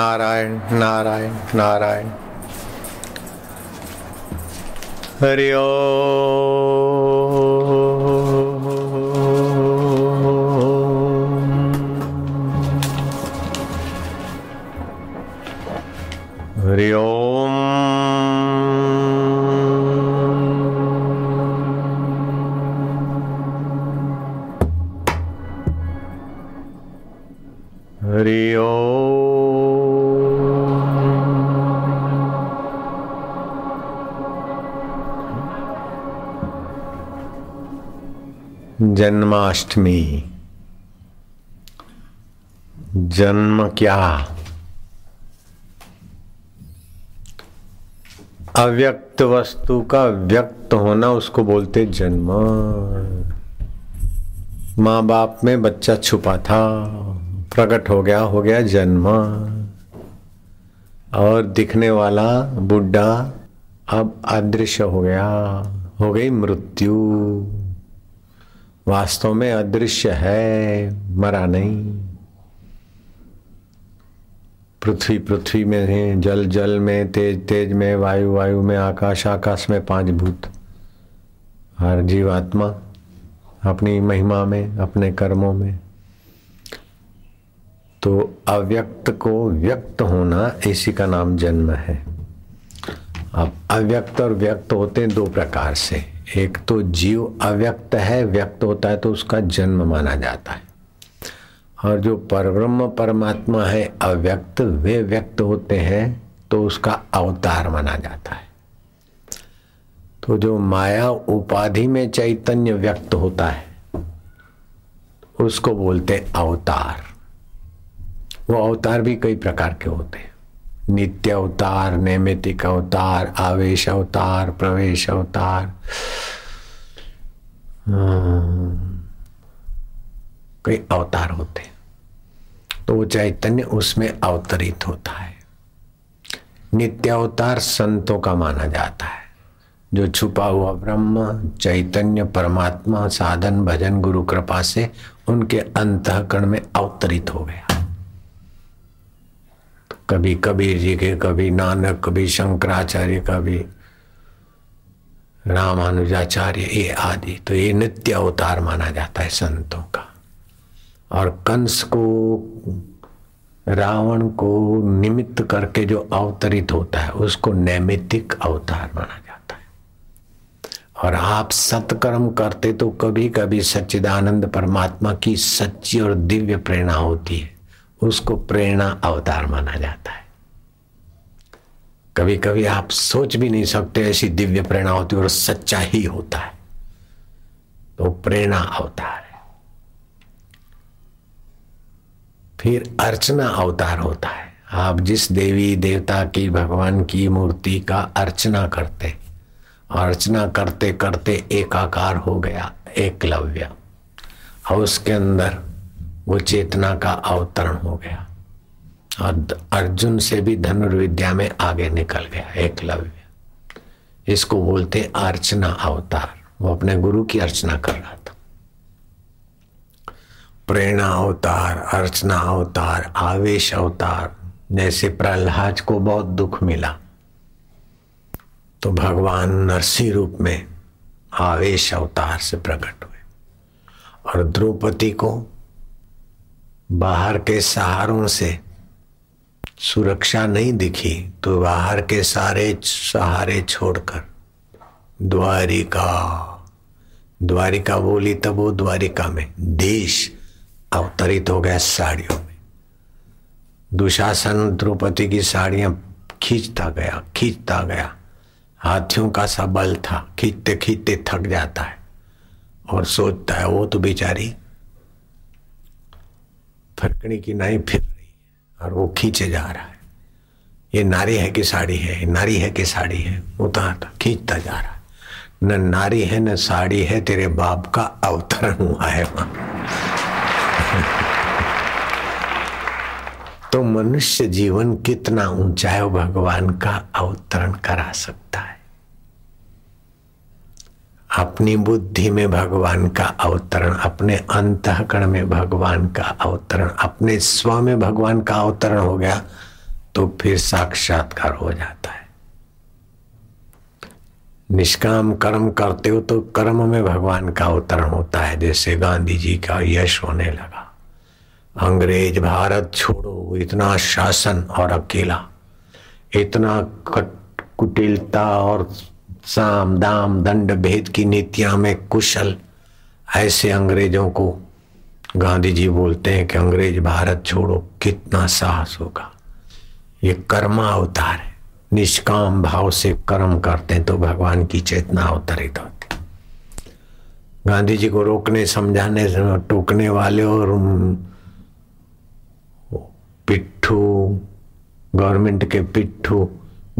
नारायण नारायण नारायण हरि हरि जन्माष्टमी। जन्म क्या? अव्यक्त वस्तु का व्यक्त होना, उसको बोलते जन्म। माँ बाप में बच्चा छुपा था, प्रकट हो गया हो गया जन्म। और दिखने वाला बुढ़ा अब अदृश्य हो गया, हो गई मृत्यु। वास्तव में अदृश्य है, मरा नहीं। पृथ्वी पृथ्वी में है, जल जल में, तेज तेज में, वायु वायु में, आकाश आकाश में पाँच भूत। हर जीवात्मा अपनी महिमा में, अपने कर्मों में। तो अव्यक्त को व्यक्त होना इसी का नाम जन्म है। अब अव्यक्त और व्यक्त होते हैं दो प्रकार से। एक तो जीव अव्यक्त है, व्यक्त होता है तो उसका जन्म माना जाता है। और जो परब्रह्म परमात्मा है अव्यक्त, वे व्यक्त होते हैं तो उसका अवतार माना जाता है। तो जो माया उपाधि में चैतन्य व्यक्त होता है, उसको बोलते अवतार। वो अवतार भी कई प्रकार के होते हैं। नित्य अवतार नैमितिक अवतार आवेश अवतार प्रवेश अवतार कई अवतार होते तो वो चैतन्य उसमें अवतरित होता है। नित्य अवतार संतों का माना जाता है। जो छुपा हुआ ब्रह्म, चैतन्य, परमात्मा, साधन, भजन, गुरु, कृपा से उनके अंतकरण में अवतरित हो गया। कभी कबीर जी के, कभी नानक, कभी शंकराचार्य, कभी रामानुजाचार्य, ये आदि। तो ये नित्य अवतार माना जाता है संतों का। और कंस को, रावण को निमित्त करके जो अवतरित होता है, उसको नैमित्तिक अवतार माना जाता है। और आप सत्कर्म करते तो कभी कभी सच्चिदानंद परमात्मा की सच्ची और दिव्य प्रेरणा होती है। उसको प्रेरणा अवतार माना जाता है। कभी कभी आप सोच भी नहीं सकते ऐसी दिव्य प्रेरणा होती है और सच्चा ही होता है। तो प्रेरणा अवतार है। फिर अर्चना अवतार होता है। आप जिस देवी देवता की, भगवान की मूर्ति का अर्चना करते अर्चना करते करते एकाकार हो गया, एकलव्य। और उसके अंदर वो चेतना का अवतरण हो गया। और अर्जुन से भी धनुर्विद्या में आगे निकल गया एकलव्य इसको बोलते अर्चना अवतार। वो अपने गुरु की अर्चना कर रहा था। प्रेरणा अवतार, अर्चना अवतार, आवेश अवतार, जैसे प्रहलाद को बहुत दुख मिला। तो भगवान नरसिंह रूप में आवेश अवतार से प्रकट हुए। और द्रौपदी को बाहर के सहारों से सुरक्षा नहीं दिखी तो बाहर के सारे सहारे छोड़कर द्वारिका द्वारिका बोली तब वो द्वारिका में देश अवतरित हो गया साड़ियों में। दुशासन द्रौपदी की साड़ियाँ खींचता गया खींचता गया। हाथियों का सा बल था खींचते खींचते थक जाता है और सोचता है, वो तो बेचारी फरकनी की नाई फिर रही है और वो खींचे जा रहा है। ये नारी है कि साड़ी है नारी है कि साड़ी है उतारता खींचता जा रहा है। न नारी है, न साड़ी है, तेरे बाप का अवतरण हुआ है वहाँ। तो मनुष्य जीवन कितना ऊँचा है भगवान का अवतरण करा सकता है। अपनी बुद्धि में भगवान का अवतरण, अपने अंतकरण में भगवान का अवतरण, अपने स्व में भगवान का अवतरण हो गया तो फिर साक्षात्कार हो जाता है। निष्काम कर्म करते हो तो कर्म में भगवान का अवतरण होता है। जैसे गांधी जी का यश होने लगा। अंग्रेज़ भारत छोड़ो, इतना शासन और अकेला, इतना कुटिलता और साम, दाम, दंड, भेद की नीतियाँ में कुशल। ऐसे अंग्रेज़ों को गांधी जी बोलते हैं कि अंग्रेज़ भारत छोड़ो, कितना साहस होगा। ये कर्मा अवतार है। निष्काम भाव से कर्म करते हैं तो भगवान की चेतना अवतरित होती। गांधी जी को रोकने, समझाने, टोकने वाले और पिट्ठू, गवर्नमेंट के पिट्ठू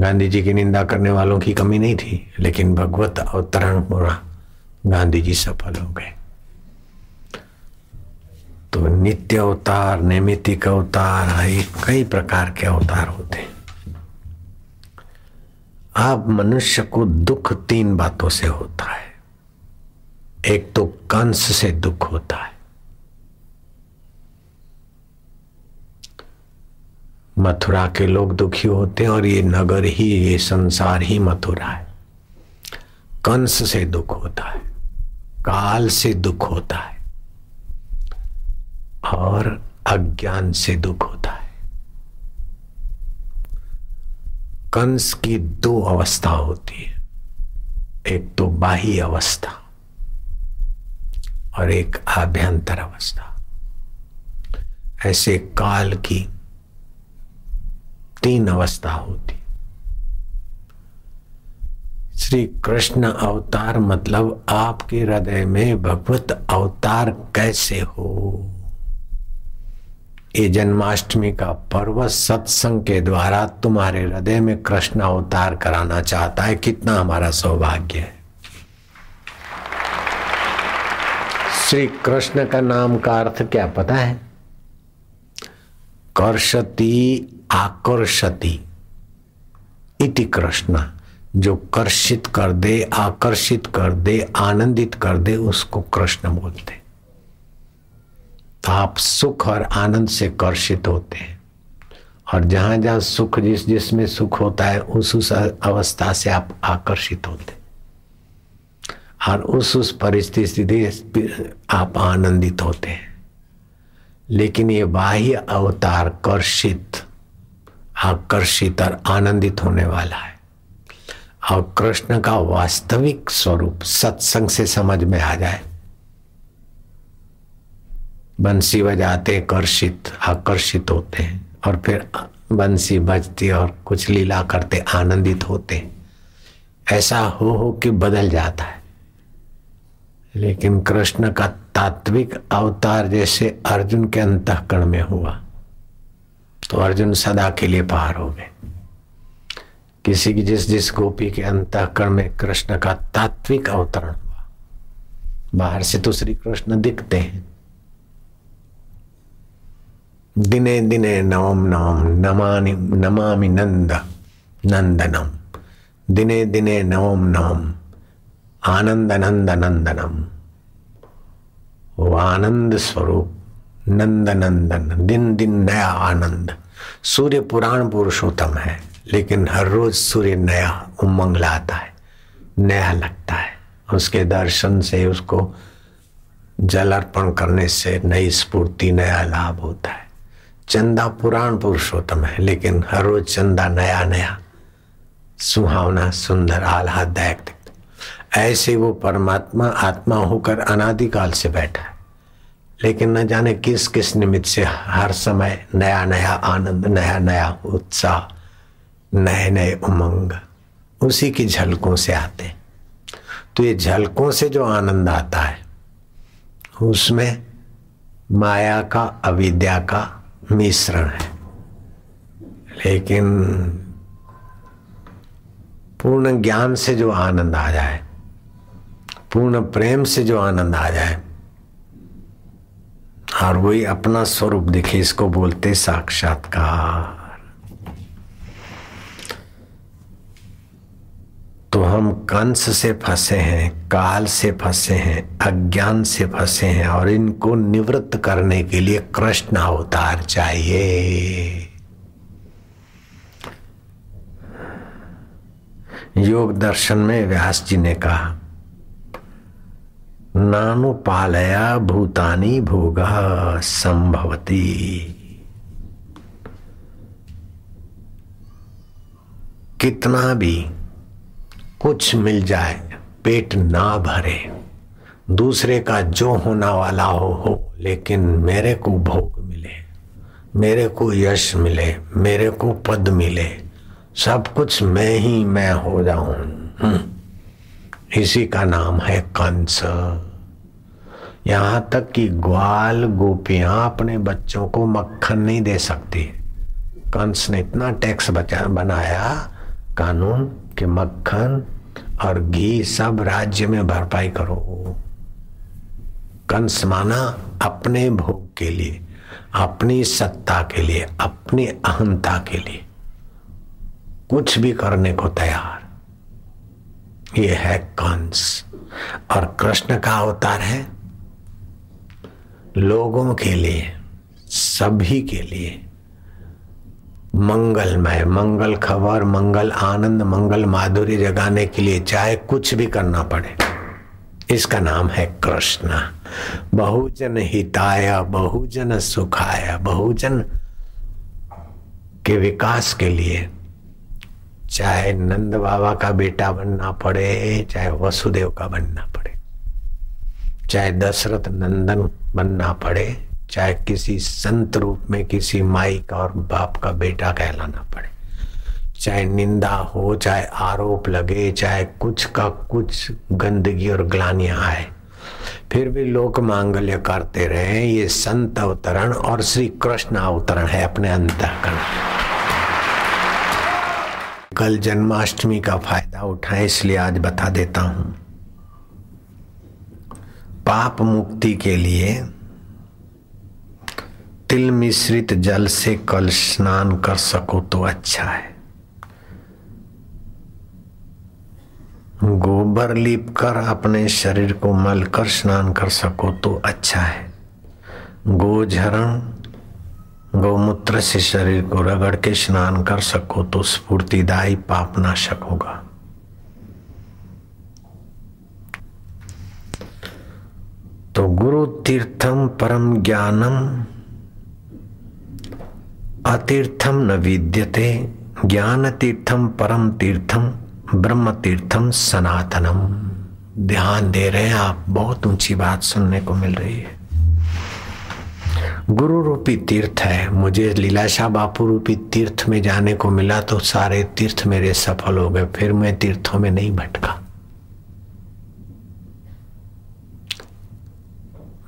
गांधी जी की निंदा करने वालों की कमी नहीं थी, लेकिन भगवत अवतरण होना गांधी जी सफल हो गए। तो नित्य अवतार नैमितिक अवतार कई प्रकार के अवतार होते हैं। अब मनुष्य को दुख तीन बातों से होता है। एक तो कंस से दुख होता है। मथुरा के लोग दुखी होते हैं और ये नगर ही, ये संसार ही मथुरा है। कंस से दुख होता है, काल से दुख होता है, और अज्ञान से दुख होता है। कंस की दो अवस्था होती है। एक तो बाह्य अवस्था और एक आभ्यंतर अवस्था। ऐसे काल की तीन अवस्था होती। श्री कृष्ण अवतार मतलब आपके हृदय में भगवत अवतार कैसे हो? ये जन्माष्टमी का पर्व सत्संग के द्वारा तुम्हारे हृदय में कृष्ण अवतार कराना चाहता है। कितना हमारा सौभाग्य है। श्री कृष्ण का नाम का अर्थ क्या पता है? कर्षति आकर्षति। इति कृष्ण, जो कर्षित कर दे, आकर्षित कर दे, आनंदित कर दे, उसको कृष्ण बोलते तो आप सुख और आनंद से कर्षित होते हैं। और जहाँ जहाँ सुख जिस जिसमें सुख होता है, उस उस अवस्था से आप आकर्षित होते और उस उस परिस्थिति आप आनंदित होते हैं। लेकिन ये बाह्य अवतार कर्षित। आकर्षित और आनंदित होने वाला है। और कृष्ण का वास्तविक स्वरूप सत्संग से समझ में आ जाए। बंसी बजाते कर्षित, आकर्षित होते हैं और फिर बंसी बजती और कुछ लीला करते, आनंदित होते हैं। ऐसा हो हो कि बदल जाता है। लेकिन कृष्ण का तात्विक अवतार जैसे अर्जुन के अंतकरण में हुआ। तो अर्जुन सदा के लिए पार हो गए। किसी की जिस जिस गोपी के अंतकरण में कृष्ण का तात्विक अवतरण हुआ, बाहर से तो श्री कृष्ण दिखते हैं। दिने दिने नवम नवम नमानि नमामि नंद नंदनम दिने दिने नवम नवम आनंद नंद नंदनम वो आनंद स्वरूप नंद नंदन दिन दिन नया आनंद। सूर्य पुराण पुरुषोत्तम है, लेकिन हर रोज सूर्य नया उमंग लाता है, नया लगता है। उसके दर्शन से उसको जल अर्पण करने से नई स्फूर्ति, नया लाभ होता है। चंदा पुराण पुरुषोत्तम है, लेकिन हर रोज चंदा नया नया, सुहावना, सुंदर, आह्लाददायक ऐसे वो परमात्मा, आत्मा होकर अनादिकाल से बैठा है। लेकिन न जाने किस किस निमित्त से हर समय नया नया आनंद, नया नया उत्साह, नए नए उमंग उसी की झलकों से आते हैं। तो ये झलकों से जो आनंद आता है, उसमें माया का, अविद्या का मिश्रण है। लेकिन पूर्ण ज्ञान से जो आनंद आ जाए, पूर्ण प्रेम से जो आनंद आ जाए और वही अपना स्वरूप दिखे, इसको बोलते साक्षात्कार। तो हम कंस से फंसे हैं, काल से फंसे हैं, अज्ञान से फंसे हैं, और इनको निवृत्त करने के लिए कृष्ण अवतार चाहिए। योग दर्शन में व्यास जी ने कहा नानु पालया भूतानी भोगा संभवती कितना भी कुछ मिल जाए, पेट ना भरे, दूसरे का जो होना वाला हो हो, लेकिन मेरे को भोग मिले, मेरे को यश मिले, मेरे को पद मिले, सब कुछ मैं ही, मैं हो जाऊँ हम्म। इसी का नाम है कंस। यहाँ तक कि ग्वाल गोपियाँ अपने बच्चों को मक्खन नहीं दे सकती। कंस ने इतना टैक्स बनाया कानून कि मक्खन और घी सब राज्य में भरपाई करो। कंस माना अपने भोग के लिए, अपनी सत्ता के लिए, अपनी अहंता के लिए। कुछ भी करने को तैयार। ये है कंस। और कृष्ण का अवतार है लोगों के लिए, सभी के लिए। मंगलमय, मंगल खबर, मंगल आनंद, मंगल माधुरी जगाने के लिए चाहे कुछ भी करना पड़े। इसका नाम है कृष्ण। बहुजन हिताय, बहुजन सुखाय, बहुजन के विकास के लिए चाहे नंद बाबा का बेटा बनना पड़े, चाहे वसुदेव का बनना पड़े, चाहे दशरथ नंदन बनना पड़े, चाहे किसी संत रूप में किसी माई का और बाप का बेटा कहलाना पड़े। चाहे निंदा हो, चाहे आरोप लगे, चाहे कुछ का कुछ गंदगी और ग्लानियाँ आए, फिर भी लोक मांगल्य करते रहे। ये संत अवतरण और श्री कृष्ण अवतरण है अपने अंतकरण। कल जन्माष्टमी का फ़ायदा उठाए, इसलिए आज बता देता हूँ। पाप मुक्ति के लिए तिल मिश्रित जल से कल स्नान कर सको तो अच्छा है। गोबर लीप कर अपने शरीर को मल कर स्नान कर सको तो अच्छा है। गोझरण गौमूत्र से शरीर को रगड़ के स्नान कर सको तो स्फूर्तिदायी पाप नाशक होगा। तो गुरु तीर्थम परम ज्ञानम, अतीर्थम न विद्यते, ज्ञान तीर्थम परम तीर्थम, ब्रह्म तीर्थम सनातनम। ध्यान दे रहे हैं आप, बहुत ऊँची बात सुनने को मिल रही है। गुरु रूपी तीर्थ है। मुझे लीलाशाह बापू रूपी तीर्थ में जाने को मिला तो सारे तीर्थ मेरे सफल हो गए। फिर मैं तीर्थों में नहीं भटका।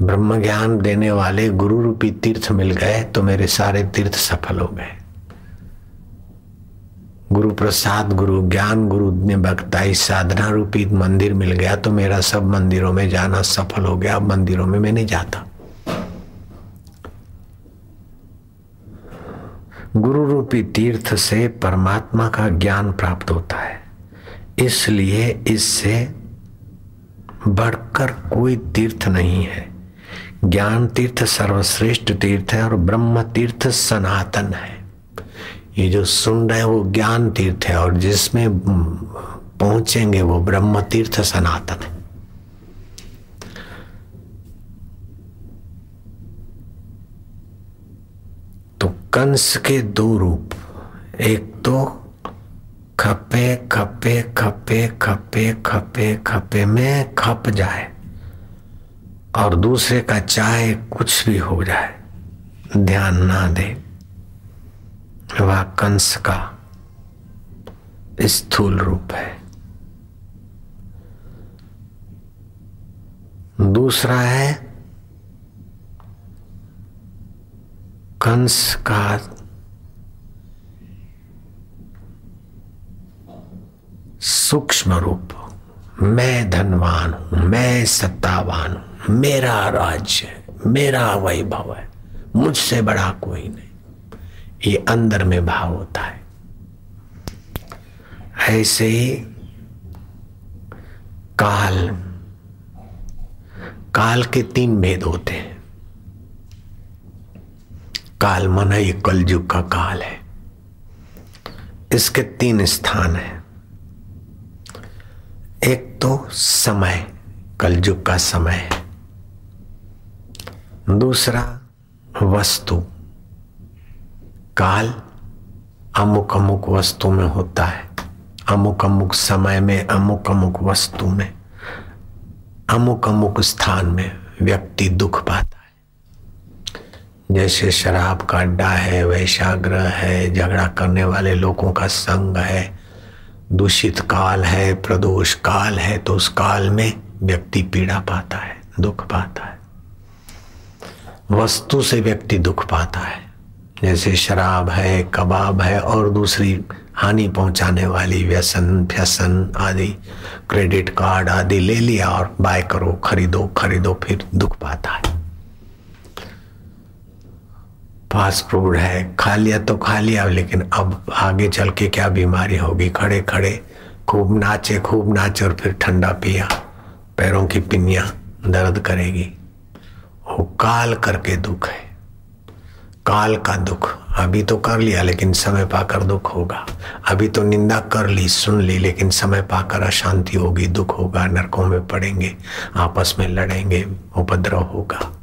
ब्रह्म ज्ञान देने वाले गुरु रूपी तीर्थ मिल गए तो मेरे सारे तीर्थ सफल हो गए। गुरु प्रसाद गुरु ज्ञान गुरु ने भक्ताई, साधना रूपी मंदिर मिल गया तो मेरा सब मंदिरों में जाना सफल हो गया। अब मंदिरों में मैं नहीं जाता। गुरु रूपी तीर्थ से परमात्मा का ज्ञान प्राप्त होता है। इसलिए इससे बढ़कर कोई तीर्थ नहीं है। ज्ञान तीर्थ सर्वश्रेष्ठ तीर्थ है और ब्रह्म तीर्थ सनातन है। ये जो सुन रहे हैं, वो ज्ञान तीर्थ है और जिसमें पहुँचेंगे वो ब्रह्म तीर्थ सनातन है तो कंस के दो रूप। एक तो खपे खपे खपे खपे खपे खपे में खप जाए और दूसरे का चाहे कुछ भी हो जाए, ध्यान ना दे। वह कंस का स्थूल रूप है। दूसरा है कंस का सूक्ष्म रूप मैं धनवान हूँ, मैं सत्तावान हूँ, मेरा राज्य मेरा वैभव है, मुझसे बड़ा कोई नहीं। ये अंदर में भाव होता है। ऐसे ही काल काल के तीन भेद होते हैं। काल मन ये कलयुग का काल है। इसके तीन स्थान है। एक तो समय, कलयुग का समय है। दूसरा, वस्तु। काल अमुक अमुक वस्तु में होता है। अमुक अमुक समय में अमुक अमुक वस्तु में अमुक अमुक स्थान में व्यक्ति दुख पाता जैसे शराब का अड्डा है वैशाग्रह है, झगड़ा करने वाले लोगों का संग है। दूषित काल है, प्रदोष काल है तो उस काल में व्यक्ति पीड़ा पाता है, दुख पाता है। वस्तु से व्यक्ति दुख पाता है। जैसे शराब है, कबाब है, और दूसरी हानि पहुँचाने वाली व्यसन फ्यसन आदि, क्रेडिट कार्ड आदि ले लिया और बाय करो, खरीदो खरीदो, फिर दुख पाता है। फास्ट फ़ूड है, खा लिया तो खा लिया, लेकिन अब आगे चल के क्या बीमारी होगी? खड़े खड़े, खूब नाचे खूब नाचे और फिर ठंडा पिया। पैरों की पिनिया दर्द करेगी। वो काल करके दुख है। काल का दुख। अभी तो कर लिया, लेकिन समय पाकर दुख होगा। अभी तो निंदा कर ली, सुन ली, लेकिन समय पाकर अशांति होगी, दुख होगा, नरकों में पड़ेंगे, आपस में लड़ेंगे, उपद्रव होगा।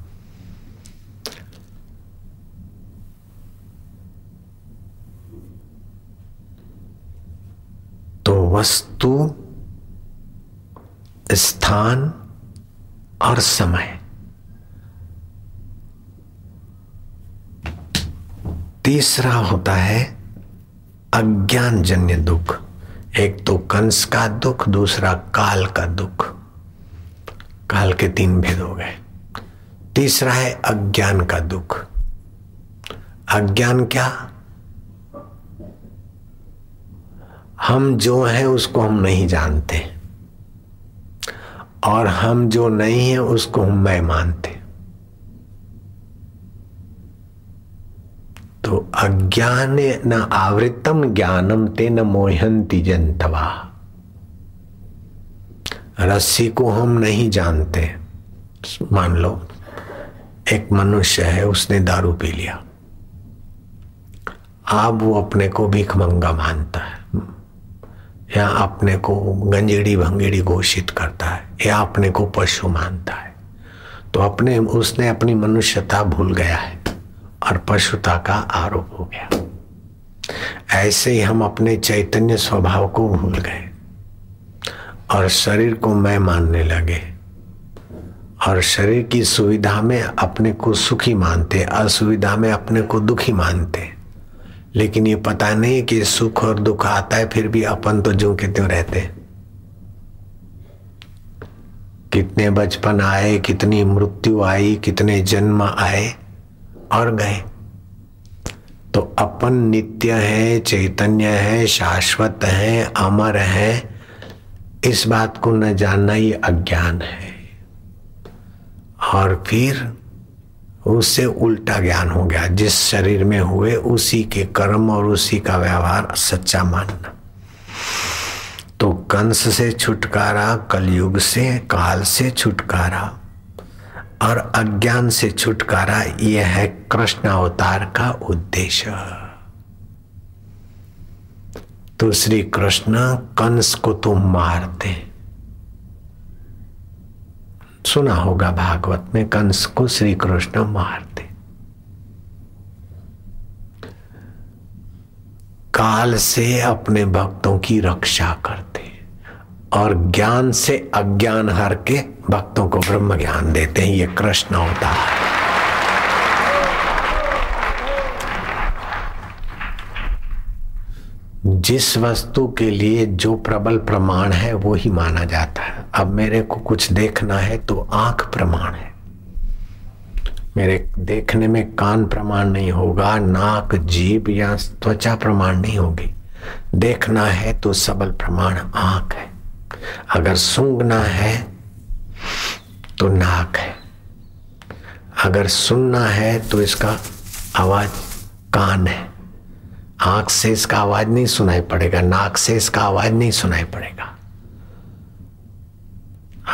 वस्तु, स्थान और समय। तीसरा होता है अज्ञान जन्य दुख। एक तो कंस का दुख, दूसरा काल का दुख। काल के तीन भेद हो गए। तीसरा है अज्ञान का दुख। अज्ञान क्या? हम जो हैं उसको हम नहीं जानते। और हम जो नहीं है उसको हम मैं मानते। तो अज्ञान न आवृतम ज्ञानम ते न मोहंती जनतवा रस्सी को हम नहीं जानते। मान लो, एक मनुष्य है, उसने दारू पी लिया। अब वो अपने को भीख मंगा मानता है। या अपने को गंजेड़ी भंगेड़ी घोषित करता है, या अपने को पशु मानता है तो अपने, उसने अपनी मनुष्यता भूल गया है और पशुता का आरोप हो गया। ऐसे ही हम अपने चैतन्य स्वभाव को भूल गए और शरीर को मैं मानने लगे और शरीर की सुविधा में अपने को सुखी मानते, असुविधा में अपने को दुखी मानते। लेकिन ये पता नहीं कि सुख और दुख आता है, फिर भी अपन तो जो के त्यों रहते कितने बचपन आए, कितनी मृत्यु आई, कितने जन्म आए और गए। तो अपन नित्य है, चैतन्य है, शाश्वत है, अमर है, इस बात को न जानना ये अज्ञान है। और फिर उससे उल्टा ज्ञान हो गया। जिस शरीर में हुए, उसी के कर्म और उसी का व्यवहार सच्चा मानना। तो कंस से छुटकारा, कलयुग से, काल से छुटकारा और अज्ञान से छुटकारा यह है कृष्ण अवतार का उद्देश्य। तो श्री कृष्ण कंस को तो मारते सुना होगा भागवत में, कंस को श्री कृष्ण मारते। काल से अपने भक्तों की रक्षा करते और ज्ञान से अज्ञान हर के भक्तों को ब्रह्म ज्ञान देते हैं। ये कृष्ण होता है जिस वस्तु के लिए जो प्रबल प्रमाण है, वो ही माना जाता है। अब मेरे को कुछ देखना है तो आँख प्रमाण है। मेरे देखने में कान प्रमाण नहीं होगा, नाक, जीभ या त्वचा प्रमाण नहीं होगी। देखना है तो सबल प्रमाण आँख है। अगर सूंघना है तो नाक है। अगर सुनना है तो इसका आवाज़ कान है। आँख से इसका आवाज़ नहीं सुनाई पड़ेगा, नाक से इसका आवाज़ नहीं सुनाई पड़ेगा।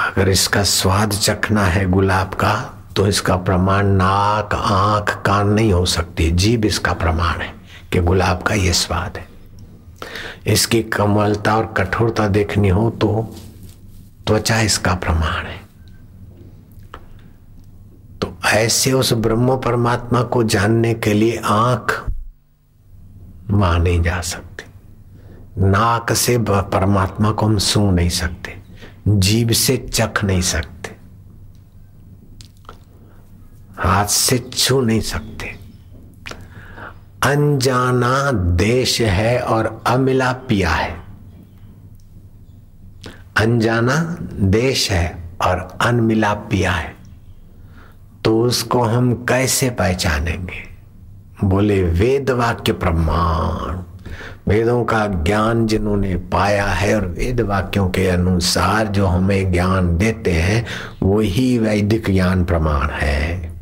अगर इसका स्वाद चखना है गुलाब का तो इसका प्रमाण नाक, आँख, कान नहीं हो सकती। जीभ इसका प्रमाण है कि गुलाब का ये स्वाद है। इसकी कमलता और कठोरता देखनी हो तो त्वचा इसका प्रमाण है। तो ऐसे उस ब्रह्म परमात्मा को जानने के लिए आँख नहीं जा सकते। नाक से परमात्मा को हम सू नहीं सकते जीव से चख नहीं सकते, हाथ से छू नहीं सकते। अनजाना देश है और अमिला पिया है। अनजाना देश है और अनमिला पिया है। तो उसको हम कैसे पहचानेंगे? बोले वेद वाक्य प्रमाण। वेदों का ज्ञान जिन्होंने पाया है और वेद वाक्यों के अनुसार जो हमें ज्ञान देते हैं, वही वैदिक ज्ञान प्रमाण है।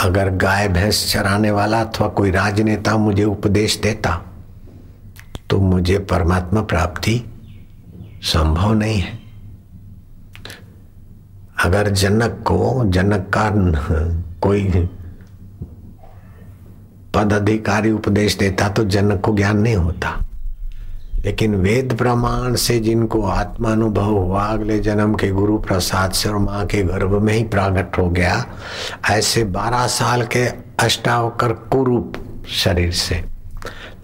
अगर गाय, भैंस चराने वाला अथवा कोई राजनेता मुझे उपदेश देता तो मुझे परमात्मा प्राप्ति संभव नहीं है। अगर जनक को, जनक का कोई पद अधिकारी उपदेश देता तो जनक को ज्ञान नहीं होता। लेकिन वेद प्रमाण से जिनको आत्मानुभव हुआ, अगले जन्म के गुरु प्रसाद से और माँ के गर्भ में ही प्रागट हो गया, ऐसे बारह साल के अष्टावकर कुरूप शरीर से।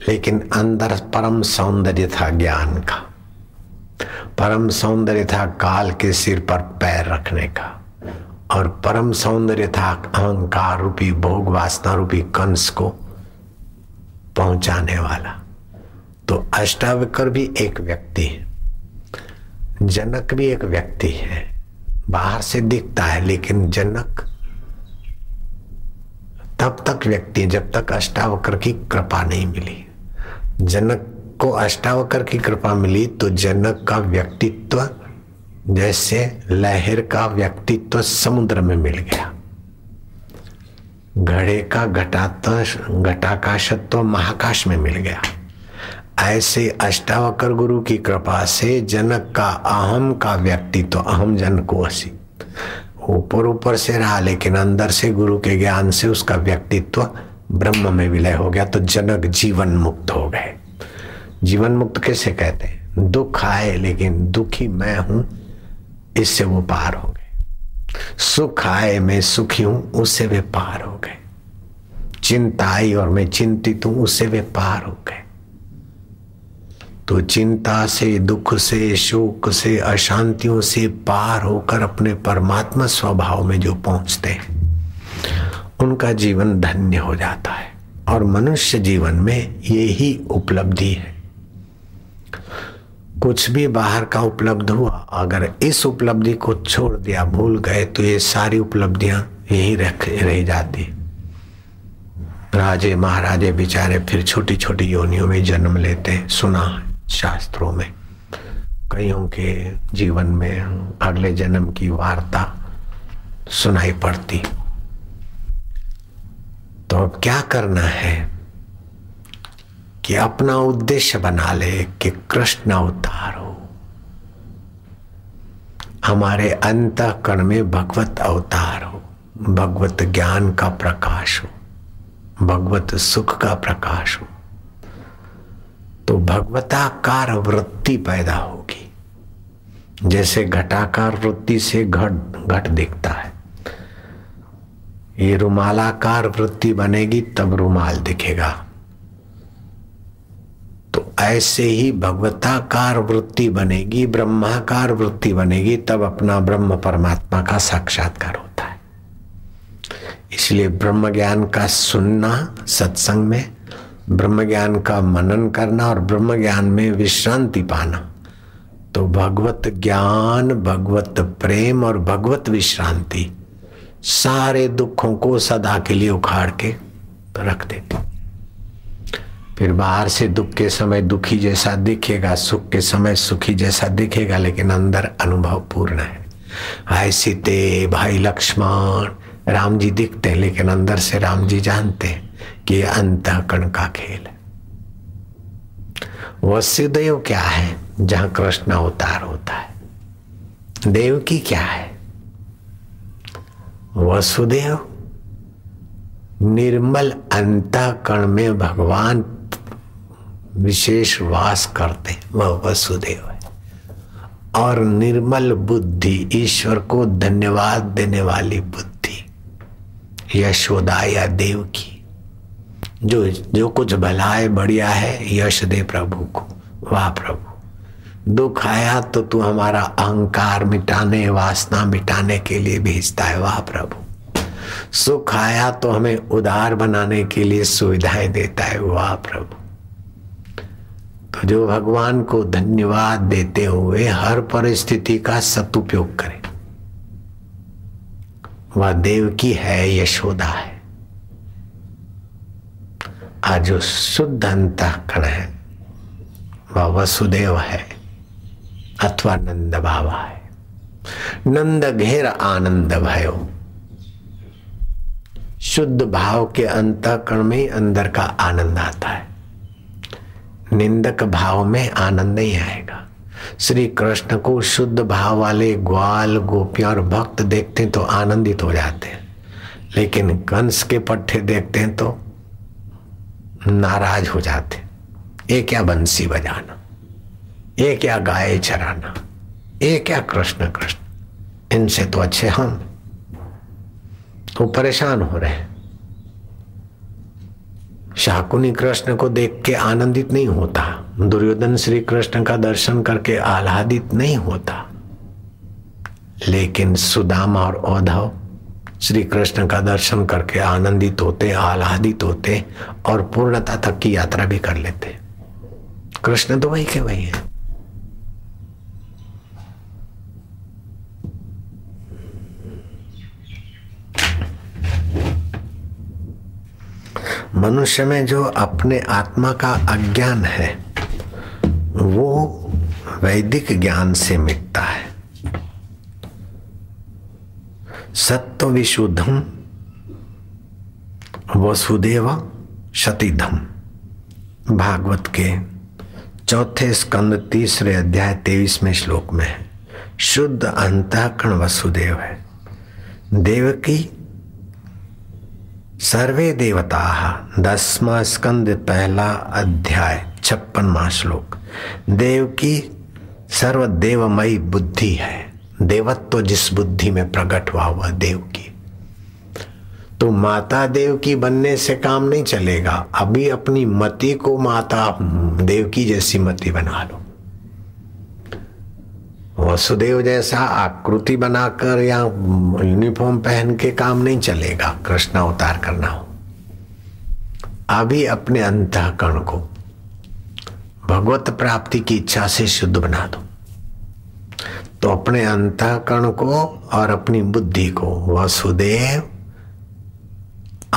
लेकिन अंदर परम सौंदर्य था ज्ञान का। परम सौंदर्य था काल के सिर पर पैर रखने का, और परम सौंदर्य था अहंकार रूपी, भोग वासना रूपी कंस को पहुँचाने वाला। तो अष्टावकर भी एक व्यक्ति है, जनक भी एक व्यक्ति है, बाहर से दिखता है, लेकिन जनक तब तक व्यक्ति जब तक अष्टावकर की कृपा नहीं मिली। जनक को अष्टावकर की कृपा मिली तो जनक का व्यक्तित्व, जैसे लहर का व्यक्तित्व समुद्र में मिल गया। घड़े का घटात्व घटाकाशत्व महाकाश में मिल गया। ऐसे अष्टावकर गुरु की कृपा से जनक का अहम का व्यक्तित्व, अहम जन को असी। ऊपर ऊपर से रहा, लेकिन अंदर से गुरु के ज्ञान से उसका व्यक्तित्व ब्रह्म में विलय हो गया तो जनक जीवन मुक्त हो गए। जीवन मुक्त कैसे कहते हैं? दुख आए, लेकिन दुखी मैं हूँ, इससे वो पार हो गए। सुख आए, मैं सुखी हूँ, उससे वे पार हो गए। चिंता आई और मैं चिंतित हूँ, उससे वे पार हो गए। तो चिंता से, दुख से, शोक से, अशांतियों से पार होकर अपने परमात्मा स्वभाव में जो पहुँचते हैं, उनका जीवन धन्य हो जाता है। और मनुष्य जीवन में यही उपलब्धि है। कुछ भी बाहर का उपलब्ध हुआ, अगर इस उपलब्धि को छोड़ दिया, भूल गए तो ये सारी उपलब्धियाँ यही रख, रह जाती। राजे महाराजे बेचारे फिर छोटी छोटी योनियों में जन्म लेते हैं, सुना शास्त्रों में। कईयों के जीवन में अगले जन्म की वार्ता सुनाई पड़ती। तो अब क्या करना है? कि अपना उद्देश्य बना ले कि कृष्ण अवतार हो। हमारे अंत कण में भगवत अवतार हो। भगवत ज्ञान का प्रकाश हो। भगवत सुख का प्रकाश हो। तो भगवताकार वृत्ति पैदा होगी। जैसे घटाकार वृत्ति से घट घट दिखता है। ये रुमालाकार वृत्ति बनेगी, तब रुमाल दिखेगा। ऐसे ही भगवताकार वृत्ति बनेगी, ब्रह्माकार वृत्ति बनेगी, तब अपना ब्रह्म परमात्मा का साक्षात्कार होता है। इसलिए ब्रह्म ज्ञान का सुनना सत्संग में ब्रह्म ज्ञान का मनन करना और ब्रह्म ज्ञान में विश्रांति पाना तो भगवत ज्ञान, भगवत प्रेम और भगवत विश्रांति सारे दुखों को सदा के लिए उखाड़ के रख देते फिर बाहर से दुख के समय दुखी जैसा दिखेगा, सुख के समय सुखी जैसा दिखेगा, लेकिन अंदर अनुभव पूर्ण है। हाय सीते भाई लक्ष्मण, राम जी दिखते हैं, लेकिन अंदर से राम जी जानते हैं कि अंतकण का खेल है। वसुदेव क्या है? जहाँ कृष्ण अवतार होता है, देव की क्या है? वसुदेव, निर्मल अंतकण में भगवान विशेष वास करते वह वसुदेव है। और निर्मल बुद्धि ईश्वर को धन्यवाद देने वाली बुद्धि, यशोदा या देव की, जो जो कुछ भला है बढ़िया है, यश दे प्रभु को, वाह प्रभु। दुख आया तो तू हमारा अहंकार मिटाने, वासना मिटाने के लिए भेजता है, वाह प्रभु। सुख आया तो हमें उदार बनाने के लिए सुविधाएँ देता है, वाह प्रभु। तो जो भगवान को धन्यवाद देते हुए हर परिस्थिति का सदुपयोग करे। वह देव की है, यशोदा है। आज जो शुद्ध अंतकण है, वह वसुदेव है अथवा नंद बाबा है। नंद घेर आनंद भयो। शुद्ध भाव के अंतकरण में अंदर का आनंद आता है। निंदक भाव में आनंद नहीं आएगा। श्री कृष्ण को शुद्ध भाव वाले ग्वाल, गोपियाँ और भक्त देखते हैं तो आनंदित हो जाते हैं। लेकिन कंस के पट्टे देखते हैं तो नाराज़ हो जाते ये क्या बंसी बजाना? ये क्या गाय चराना? ये क्या कृष्ण कृष्ण? इनसे तो अच्छे हम। वो परेशान हो रहे शाकुनी कृष्ण को देख के आनंदित नहीं होता। दुर्योधन श्री कृष्ण का दर्शन करके आह्लादित नहीं होता। लेकिन सुदामा और औधव श्री कृष्ण का दर्शन करके आनंदित होते, आह्लादित होते और पूर्णता तक की यात्रा भी कर लेते। कृष्ण तो वही के वही है। मनुष्य में जो अपने आत्मा का अज्ञान है, वो वैदिक ज्ञान से मिटता है। सत्व विशुद्धम वसुदेव शतिधम भागवत के चौथे स्कंद तीसरे अध्याय तेईसवें श्लोक में है, शुद्ध अंतःकरण वसुदेव है। देवकी सर्वे देवता, दसवा स्कंद पहला अध्याय छप्पनवा श्लोक। देव की सर्वदेवमयी बुद्धि है। देवत्व तो जिस बुद्धि में प्रकट हुआ वह देव की। तो माता देव की बनने से काम नहीं चलेगा। अभी अपनी मति को माता, देव की जैसी मति बना लो। वसुदेव जैसा आकृति बनाकर या यूनिफॉर्म पहन के काम नहीं चलेगा। कृष्ण अवतार करना हो। अभी अपने अंतकरण को भगवत प्राप्ति की इच्छा से शुद्ध बना दो। तो अपने अंतकरण को और अपनी बुद्धि को वसुदेव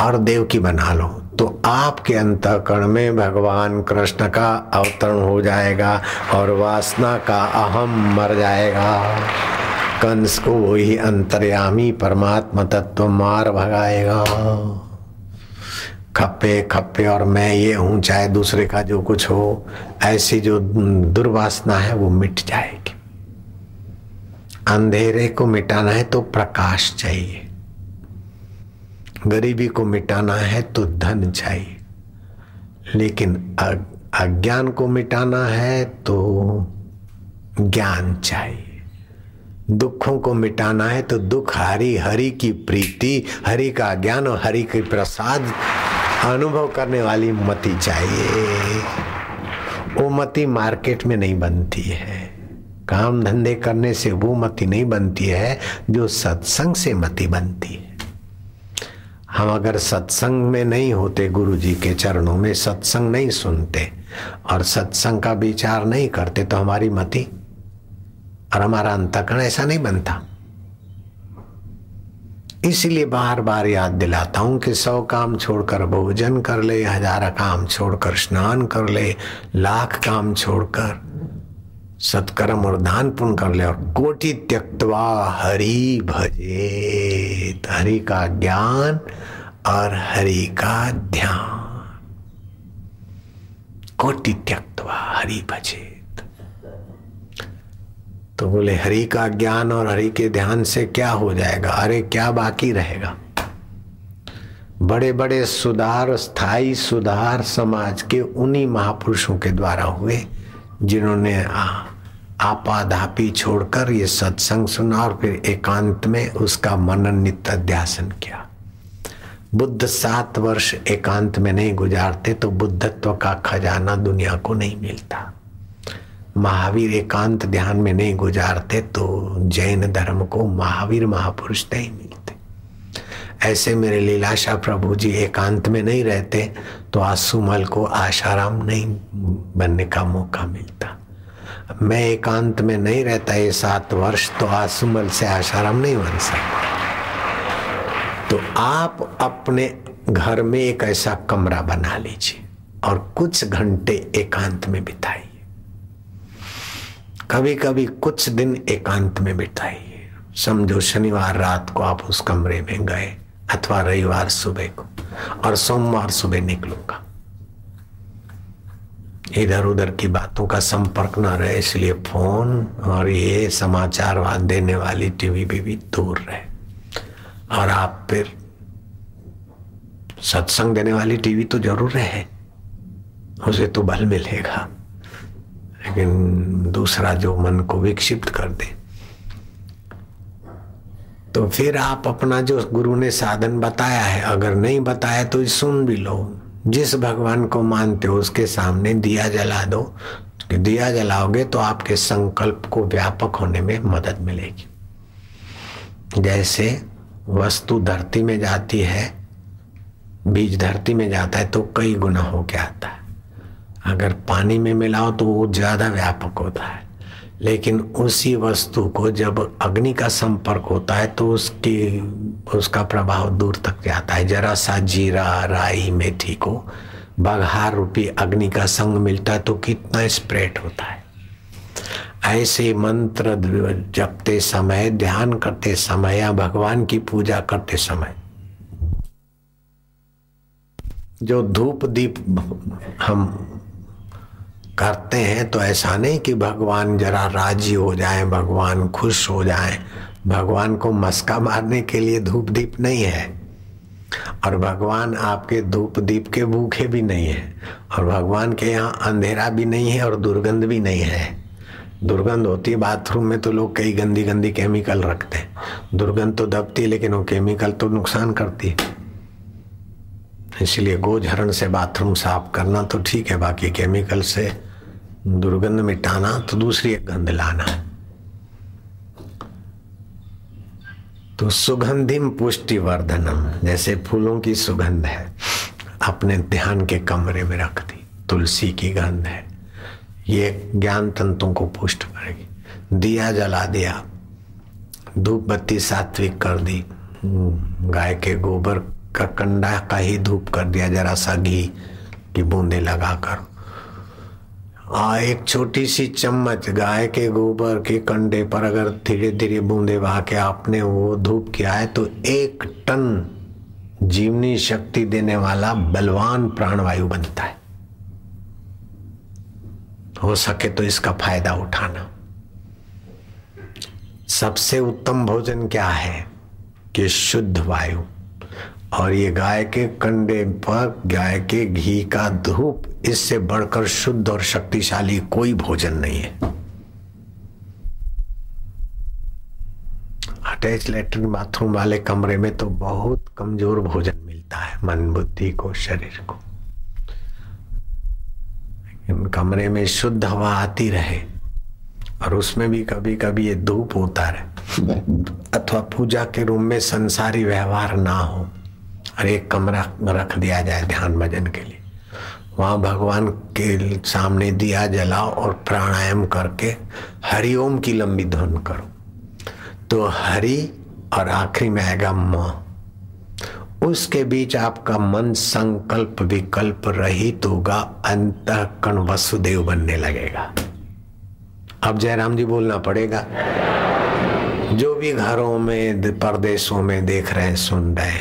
और देव की बना लो। तो आपके अंतकरण में भगवान कृष्ण का अवतरण हो जाएगा और वासना का अहम मर जाएगा। कंस को वही अंतर्यामी परमात्मा तत्व मार भगाएगा। खप्पे खप्पे और मैं ये हूँ, चाहे दूसरे का जो कुछ हो, ऐसी जो दुर्वासना है वो मिट जाएगी। अंधेरे को मिटाना है तो प्रकाश चाहिए। गरीबी को मिटाना है तो धन चाहिए। लेकिन अज्ञान को मिटाना है तो ज्ञान चाहिए। दुखों को मिटाना है तो दुख, हरि हरि की प्रीति, हरि का ज्ञान और हरि के प्रसाद अनुभव करने वाली मति चाहिए। वो मति मार्केट में नहीं बनती है। काम धंधे करने से वो मति नहीं बनती है, जो सत्संग से मति बनती है। हम अगर सत्संग में नहीं होते गुरु जी के चरणों में, सत्संग नहीं सुनते और सत्संग का विचार नहीं करते तो हमारी मति और हमारा अंतकरण ऐसा नहीं बनता। इसलिए बार बार याद दिलाता हूँ कि सौ काम छोड़कर भोजन कर ले, हज़ार काम छोड़कर स्नान कर ले, लाख काम छोड़कर सत्कर्म और दान पुण्य कर ले और कोटि त्यक्तवा हरि भजे हरि का ज्ञान और हरि का ध्यान। कोटि त्यक्तवा हरि भजे तो बोले, हरि का ज्ञान और हरि के ध्यान से क्या हो जाएगा? अरे, क्या बाकी रहेगा? बड़े बड़े सुधार, स्थायी सुधार समाज के उन्हीं महापुरुषों के द्वारा हुए, जिन्होंने आपाधापी छोड़कर ये सत्संग सुना और फिर एकांत में उसका मनन नित्य अध्यासन किया। बुद्ध सात वर्ष एकांत में नहीं गुजारते तो बुद्धत्व का खजाना दुनिया को नहीं मिलता। महावीर एकांत ध्यान में नहीं गुजारते तो जैन धर्म को महावीर महापुरुष नहीं मिलते। ऐसे मेरे लीलाशा प्रभु जी एकांत में नहीं रहते तो आसुमल को आशाराम नहीं बनने का मौका मिलता। मैं एकांत में नहीं रहता ये सात वर्ष तो आसुमल से आशाराम नहीं बन सकता। तो आप अपने घर में एक ऐसा कमरा बना लीजिए और कुछ घंटे एकांत में बिताइए। कभी कभी कुछ दिन एकांत में बिताइए। समझो शनिवार रात को आप उस कमरे में गए अथवा रविवार सुबह को और सोमवार सुबह निकलूँगा। इधर उधर की बातों का संपर्क ना रहे इसलिए फ़ोन और ये समाचार देने वाली टीवी भी, भी दूर रहे। और आप फिर सत्संग देने वाली टीवी तो ज़रूर रहे उसे तो बल मिलेगा। लेकिन दूसरा जो मन को विक्षिप्त कर दे। तो फिर आप अपना जो गुरु ने साधन बताया है, अगर नहीं बताया तो सुन भी लो। जिस भगवान को मानते हो, उसके सामने दिया जला दो। कि दिया जलाओगे तो आपके संकल्प को व्यापक होने में मदद मिलेगी। जैसे वस्तु धरती में जाती है, बीज धरती में जाता है तो कई गुना हो के आता है। अगर पानी में मिलाओ तो वो ज़्यादा व्यापक होता है। लेकिन उसी वस्तु को जब अग्नि का संपर्क होता है तो उसकी, उसका प्रभाव दूर तक जाता है। जरा सा जीरा, राई, मेथी को बघार रूपी अग्नि का संग मिलता है तो कितना स्प्रेड होता है। ऐसे मंत्र जपते समय, ध्यान करते समय या भगवान की पूजा करते समय, जो धूप दीप हम करते हैं तो ऐसा नहीं कि भगवान जरा राज़ी हो जाए, भगवान खुश हो जाए। भगवान को मस्का मारने के लिए धूप दीप नहीं है। और भगवान आपके धूप दीप के भूखे भी नहीं है। और भगवान के यहाँ अंधेरा भी नहीं है और दुर्गंध भी नहीं है। दुर्गंध होती है। बाथरूम में तो लोग कई गंदी गंदी केमिकल रखते हैं। दुर्गंध तो दबती है, लेकिन वो केमिकल तो नुकसान करती है। इसलिए गोझरण से बाथरूम साफ़ करना तो ठीक है, बाकी केमिकल से दुर्गंध मिटाना तो दूसरी एक गंध लाना है। तो सुगंधिम पुष्टि वर्धनम जैसे फूलों की सुगंध है, अपने ध्यान के कमरे में रख दी। तुलसी की गंध है ये ज्ञान तंतुओं को पुष्ट करेगी। दिया जला दिया। धूप बत्ती सात्विक कर दी। गाय के गोबर का कंडा का ही धूप कर दिया। जरा सा घी की बूंदे लगाकर। आ, एक छोटी सी चम्मच गाय के गोबर के कंडे पर अगर धीरे धीरे बूंदे बहा के आपने वो धूप किया है तो एक टन जीवनी शक्ति देने वाला बलवान प्राणवायु बनता है। हो सके तो इसका फ़ायदा उठाना। सबसे उत्तम भोजन क्या है? कि शुद्ध वायु। और ये गाय के कंडे पर गाय के घी का धूप, इससे बढ़कर शुद्ध और शक्तिशाली कोई भोजन नहीं है। अटैच लेटरिन बाथरूम वाले कमरे में तो बहुत कमज़ोर भोजन मिलता है, मन बुद्धि को, शरीर को। कमरे में शुद्ध हवा आती रहे और उसमें भी कभी कभी ये धूप होता रहे। अथवा पूजा के रूम में संसारी व्यवहार ना हो और एक कमरा रख दिया जाए ध्यान भजन के लिए। वहाँ भगवान के सामने दिया जलाओ और प्राणायाम करके हरिओम की लंबी ध्वन करो। तो हरि और आखिरी में आएगा म। उसके बीच आपका मन संकल्प विकल्प रहित होगा अंत कण वसुदेव बनने लगेगा। अब जयराम जी बोलना पड़ेगा, जो भी घरों में, परदेशों में देख रहे सुन रहे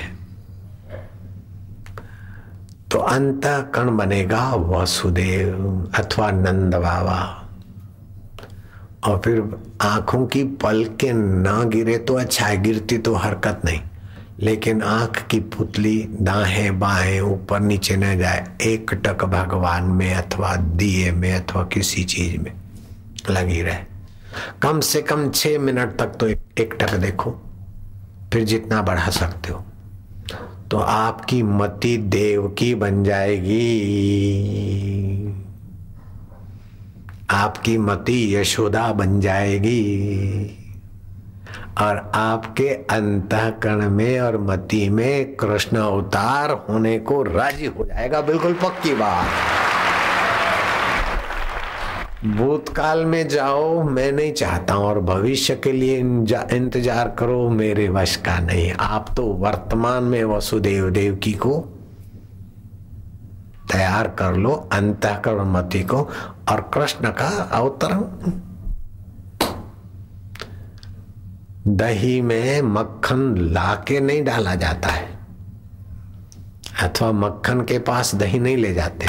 तो अंत कण बनेगा वसुदेव अथवा नंद बाबा। और फिर आँखों की पल के ना गिरे तो अच्छा है, गिरती तो हरकत नहीं। लेकिन आँख की पुतली दाएँ बाएँ ऊपर नीचे न जाए, एक टक भगवान में अथवा दिए में अथवा किसी चीज़ में लगी रहे। कम से कम छह मिनट तक तो एक टक देखो, फिर जितना बढ़ा सकते हो। तो आपकी मति देव की बन जाएगी। आपकी मति यशोदा बन जाएगी। और आपके अंतकरण में और मति में कृष्ण अवतार होने को राज़ी हो जाएगा। बिल्कुल पक्की बात। भूतकाल में जाओ, मैं नहीं चाहता हूँ, और भविष्य के लिए इंतज़ार करो, मेरे वश का नहीं। आप तो वर्तमान में वसुदेव देव की को तैयार कर लो, अंतकरण मति को, और कृष्ण का अवतरण दही में मक्खन लाके नहीं डाला जाता है। अथवा मक्खन के पास दही नहीं ले जाते।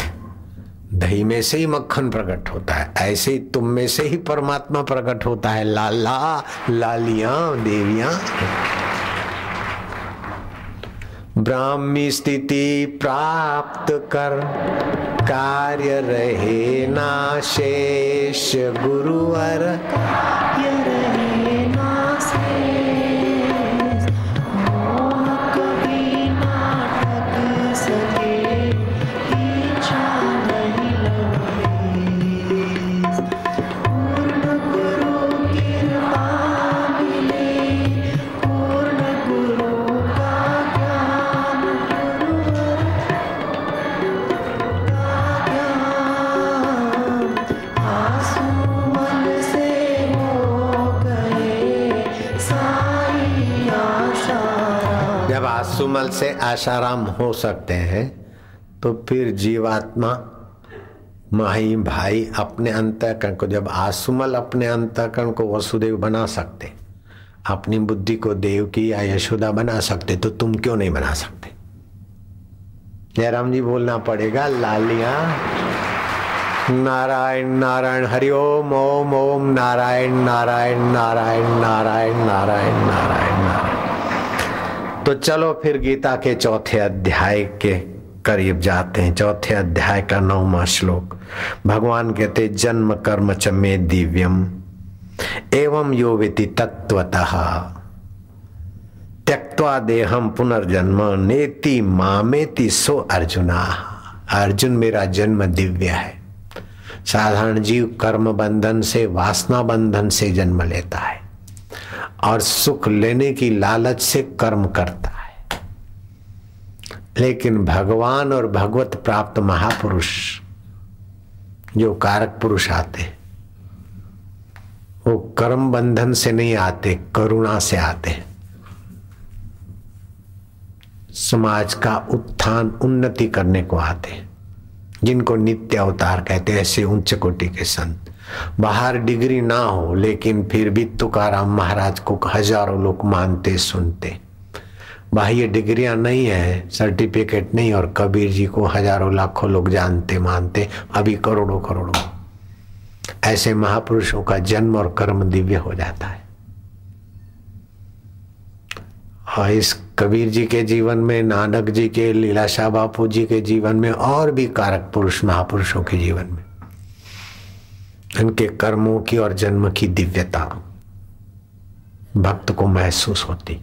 दही में से ही मक्खन प्रकट होता है। ऐसे ही तुम में से ही परमात्मा प्रकट होता है। लाला, लालिया, देवियाँ। ब्राह्मी स्थिति प्राप्त कर, कार्य रहे ना शेष गुरुवर। सुमल से आशाराम हो सकते हैं तो फिर जीवात्मा, माही भाई अपने अंतकरण को, जब आसुमल अपने अंतकरण को वसुदेव बना सकते, अपनी बुद्धि को देव की या यशोदा बना सकते तो तुम क्यों नहीं बना सकते? जयराम जी, बोलना पड़ेगा, लालिया, नारायण नारायण हरिओम ओम ओम, नारायण नारायण नारायण नारायण नारायण नारायण। तो चलो फिर गीता के चौथे अध्याय के करीब जाते हैं। चौथे अध्याय का नौवा श्लोक। भगवान कहते, जन्म कर्म च में दिव्यम, एवं यो विति तत्वतः त्यक्वा देहम पुनर्जन्म, नेति मामेति सो अर्जुना। अर्जुन मेरा जन्म दिव्य है। साधारण जीव कर्म बंधन से, वासना बंधन से जन्म लेता है। और सुख लेने की लालच से कर्म करता है। लेकिन भगवान और भगवत प्राप्त महापुरुष, जो कारक पुरुष आते, वो कर्म बंधन से नहीं आते, करुणा से आते समाज का उत्थान, उन्नति करने को आते जिनको नित्य अवतार कहते ऐसे उच्च कोटि के संत। बाहर डिग्री ना हो, लेकिन फिर भी तुकाराम महाराज को हज़ारों लोग मानते, सुनते। बाह्य डिग्रियाँ नहीं है, सर्टिफिकेट नहीं, और कबीर जी को हज़ारों लाखों लोग जानते, मानते, अभी करोड़ों करोड़ों। ऐसे महापुरुषों का जन्म और कर्म दिव्य हो जाता है। और इस कबीर जी के जीवन में, नानक जी के, लीलाशाह बापू जी के जीवन में, और भी कारक पुरुष महापुरुषों के जीवन में। इनके कर्मों की और जन्म की दिव्यता भक्त को महसूस होती।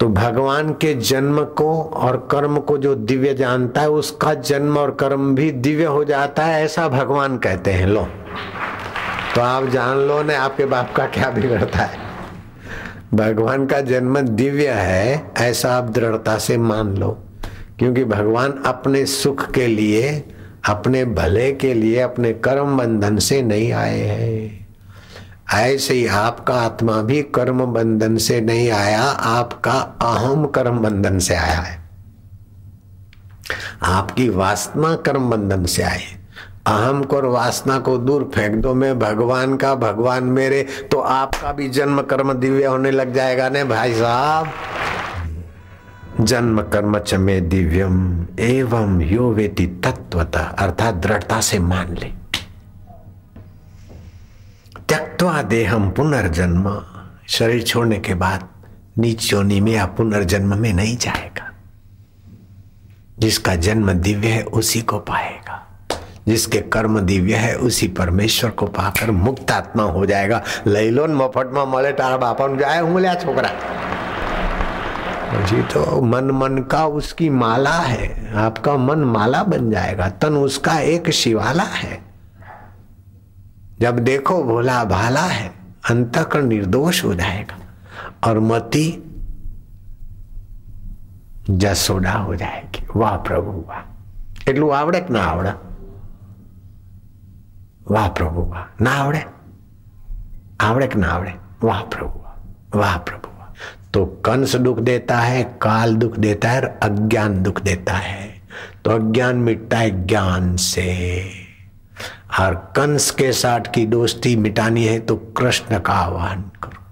तो भगवान के जन्म को और कर्म को जो दिव्य जानता है, उसका जन्म और कर्म भी दिव्य हो जाता है, ऐसा भगवान कहते हैं। लो तो आप जान लो ने आपके बाप का क्या बिगड़ता है। भगवान का जन्म दिव्य है, ऐसा आप दृढ़ता से मान लो, क्योंकि भगवान अपने सुख के लिए अपने भले के लिए, अपने कर्म बंधन से नहीं आए हैं। ऐसे ही आपका आत्मा भी कर्म बंधन से नहीं आया, आपका अहम कर्म बंधन से आया है। आपकी वासना कर्म बंधन से आए अहम को वासना को दूर फेंक दो, मैं भगवान का, भगवान मेरे तो आपका भी जन्म कर्म दिव्य होने लग जाएगा। ने भाई साहब जन्म कर्म च में दिव्यम एवं यो वेति तत्वता अर्थात दृढ़ता से मान ले त्यक्वा देहम पुनर्जन्म शरीर छोड़ने के बाद नीच योनि में या पुनर्जन्म में नहीं जाएगा जिसका जन्म दिव्य है उसी को पाएगा जिसके कर्म दिव्य है उसी परमेश्वर को पाकर मुक्त आत्मा हो जाएगा लई लो मफट में મળે તારા બાપા જાય હું લ્યા છોકરા जी तो मन मन का उसकी माला है आपका मन माला बन जाएगा तन उसका एक शिवाला है जब देखो भोला भाला है अंतकरण निर्दोष हो जाएगा और मति જસોડા હો જાયગી વાહ પ્રભુ વાહ એટલું આવડે કે ના આવડે વાહ પ્રભુ વાહ ના આવડે आवड़े कि ना आवड़े वाह प्रभु वाह प्रभु तो कंस दुख देता है, काल दुख देता है और अज्ञान दुख देता है। तो अज्ञान मिटता है ज्ञान से। और कंस के साथ की दोस्ती मिटानी है तो कृष्ण का आह्वान करो।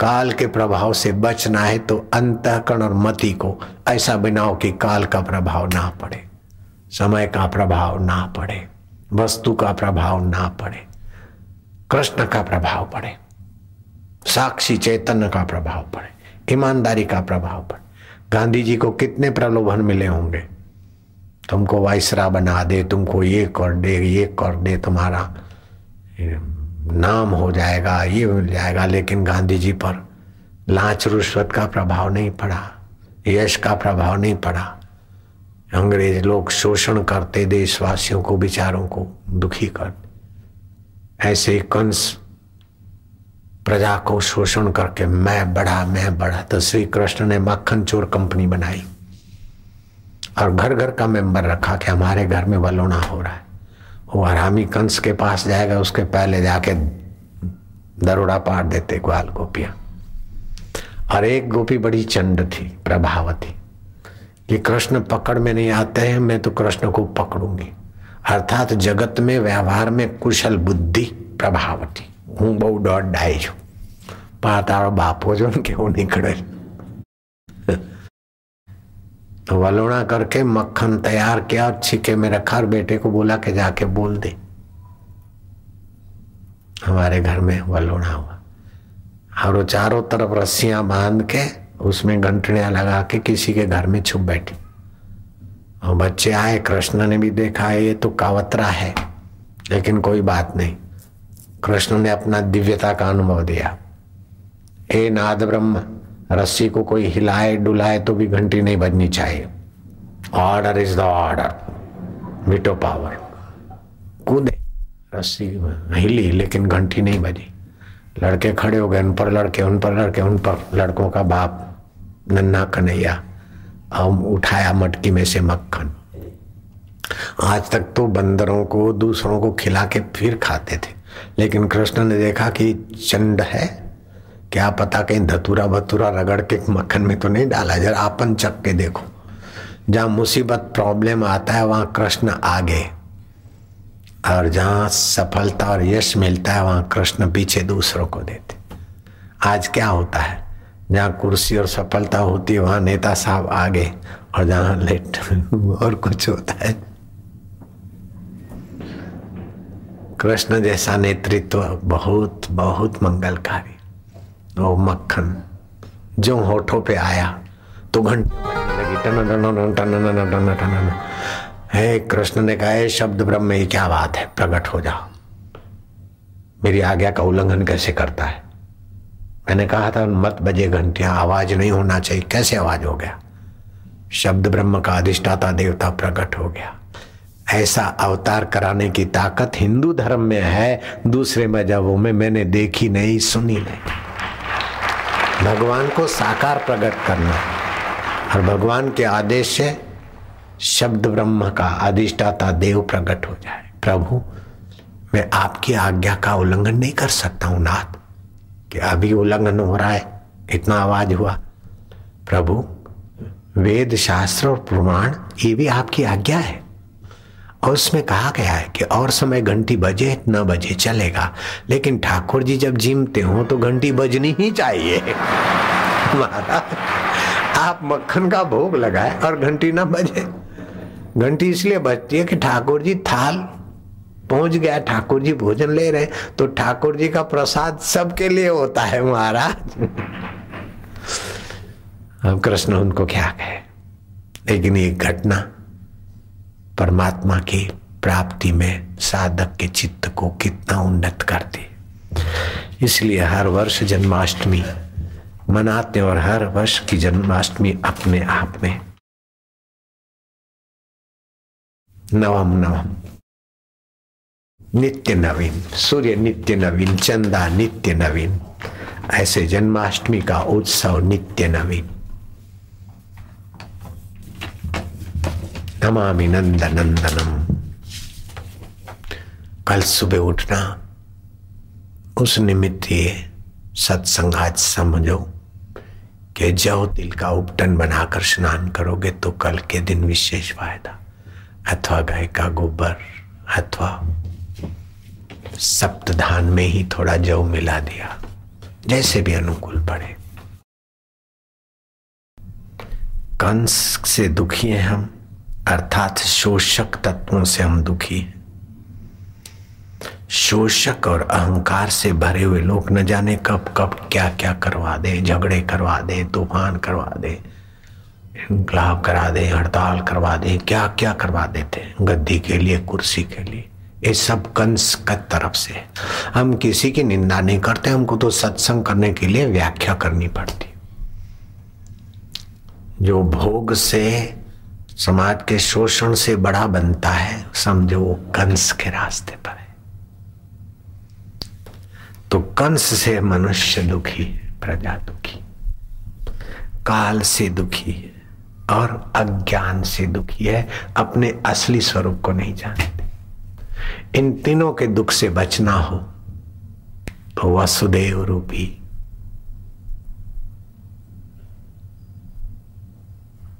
काल के प्रभाव से बचना है तो अंतकरण और मति को ऐसा बनाओ कि काल का प्रभाव ना पड़े। समय का प्रभाव ना पड़े। वस्तु का प्रभाव ना पड़े। कृष्ण का प्रभाव पड़े। साक्षी चैतन्य का प्रभाव पड़े। ईमानदारी का प्रभाव पड़े गांधी जी को कितने प्रलोभन मिले होंगे? तुमको वायसरा बना दे, तुमको ये कर दे, ये कर दे, तुम्हारा नाम हो जाएगा, ये मिल जाएगा। लेकिन गांधी जी पर लाच रुश्वत का प्रभाव नहीं पड़ा, यश का प्रभाव नहीं पड़ा। अंग्रेज़ लोग शोषण करते, देशवासियों को विचारों को दुखी करते ऐसे कंस प्रजा को शोषण करके मैं बड़ा मैं बड़ा। तो श्री कृष्ण ने मक्खन चोर कंपनी बनाई और घर घर का मेंबर रखा कि हमारे घर में वलोना हो रहा है। वो हरामी कंस के पास जाएगा, उसके पहले जाके दरोड़ा पार देते ग्वाल गोपियाँ। और एक गोपी बड़ी चंड थी, प्रभावती। कि कृष्ण पकड़ में नहीं आते हैं, मैं तो कृष्ण को पकड़ूँगी। अर्थात जगत में, व्यवहार में कुशल बुद्धि प्रभावती। હું બહુ દોઢ ડાઈ છું પણ તારો બાપો જો ને કેવો નીકળે तो वलोड़ा करके मक्खन तैयार किया छिके में रखा और बेटे को बोला कि जाके बोल दे हमारे घर में वलोड़ा हुआ और वो चारों तरफ रस्सियां बांध के उसमें घंटड़ियां लगा के किसी के घर में छुप बैठी और बच्चे आए कृष्ण ने भी देखा ये तो कावतरा है लेकिन कोई बात नहीं कृष्ण ने अपना दिव्यता का अनुभव दिया। हे नाद ब्रह्म रस्सी को कोई हिलाए डुलाए तो भी घंटी नहीं बजनी चाहिए। Order is the order veto power कूदे। रस्सी हिली, लेकिन घंटी नहीं बजी। लड़के खड़े हो गए, उन पर लड़के, उन पर लड़के, उन पर लड़कों का बाप, नन्ना कन्हैया। हम उठाया मटकी में से मक्खन। आज तक तो बंदरों को, दूसरों को खिला के फिर खाते थे। लेकिन कृष्ण ने देखा कि चंड है। क्या पता कहीं धतूरा भतूरा रगड़ के मक्खन में तो नहीं डाला जरा आपन चक के देखो। जहाँ मुसीबत प्रॉब्लम आता है, वहाँ कृष्ण आगे। और जहाँ सफलता और यश मिलता है, वहाँ कृष्ण पीछे दूसरों को देते। आज क्या होता है? जहाँ कुर्सी और सफलता होती है, वहाँ नेता साहब आगे और जहाँ लेट और कुछ होता है। कृष्ण जैसा नेतृत्व बहुत बहुत मंगलकारी। वो मक्खन जो होठों पे आया तो घंटे हे कृष्ण ने कहा शब्द ब्रह्म, ये क्या बात है? प्रकट हो जाओ। मेरी आज्ञा का उल्लंघन कैसे करता है? मैंने कहा था, मत बजे घंटियाँ, आवाज़ नहीं होना चाहिए। कैसे आवाज़ हो गया? शब्द ब्रह्म का अधिष्ठाता देवता प्रकट हो गया। ऐसा अवतार कराने की ताकत हिंदू धर्म में है, दूसरे मजहबों में मैंने देखी नहीं, सुनी नहीं। भगवान को साकार प्रकट करना और भगवान के आदेश से शब्द ब्रह्म का अधिष्ठाता देव प्रकट हो जाए। प्रभु, मैं आपकी आज्ञा का उल्लंघन नहीं कर सकता हूँ, नाथ, कि अभी उल्लंघन हो रहा है, इतना आवाज़ हुआ। प्रभु वेद शास्त्र और प्रमाण, ये भी आपकी आज्ञा है। और उसमें कहा गया है कि और समय घंटी बजे, न बजे चलेगा। लेकिन ठाकुर जी जब जिमते हो तो घंटी बजनी ही चाहिए। आप मक्खन का भोग लगाए और घंटी ना बजे। घंटी इसलिए बजती है कि ठाकुर जी थाल पहुँच गया, ठाकुर जी भोजन ले रहे तो ठाकुर जी का प्रसाद सबके लिए होता है, महाराज। अब कृष्ण उनको क्या कहे? लेकिन ये घटना परमात्मा की प्राप्ति में साधक के चित्त को कितना उन्नत करती इसलिए हर वर्ष जन्माष्टमी मनाते और हर वर्ष की जन्माष्टमी अपने आप में नवम नवम। नित्य नवीन, सूर्य नित्य नवीन, चंदा नित्य नवीन, ऐसे जन्माष्टमी का उत्सव नित्य नवीन। नमामि नंद नंदनम कल सुबह उठना, उस निमित्त ये सत्संग आज समझो कि जव तिल का उपटन बनाकर स्नान करोगे तो कल के दिन विशेष फ़ायदा। अथवा गाय का गोबर, अथवा सप्तधान में ही थोड़ा जव मिला दिया, जैसे भी अनुकूल पड़े। कंस से दुखी हैं हम अर्थात शोषक तत्वों से हम दुखी शोषक और अहंकार से भरे हुए लोग न जाने कब कब क्या क्या करवा दे, झगड़े करवा दे, तूफ़ान करवा दे, इनकलाब करा दे, हड़ताल करवा दे क्या क्या करवा देते गद्दी के लिए, कुर्सी के लिए। ये सब कंस का तरफ़ से हम किसी की निंदा नहीं करते, हमको तो सत्संग करने के लिए व्याख्या करनी पड़ती। जो भोग से समाज के शोषण से बड़ा बनता है। समझो वो कंस के रास्ते पर है। तो कंस से मनुष्य दुखी है, प्रजा दुखी काल से दुखी है और अज्ञान से दुखी है। अपने असली स्वरूप को नहीं जानते। इन तीनों के दुख से बचना हो तो वसुदेव रूपी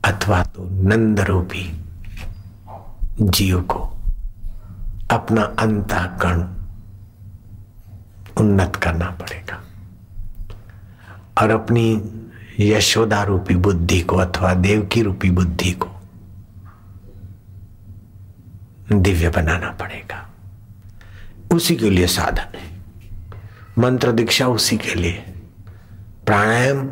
अथवा तो नंद रूपी जीव को अपना अंतःकरण उन्नत करना पड़ेगा। और अपनी यशोदा रूपी बुद्धि को अथवा देव की रूपी बुद्धि को दिव्य बनाना पड़ेगा। उसी के लिए साधन है। मंत्र दीक्षा उसी के लिए। प्राणायाम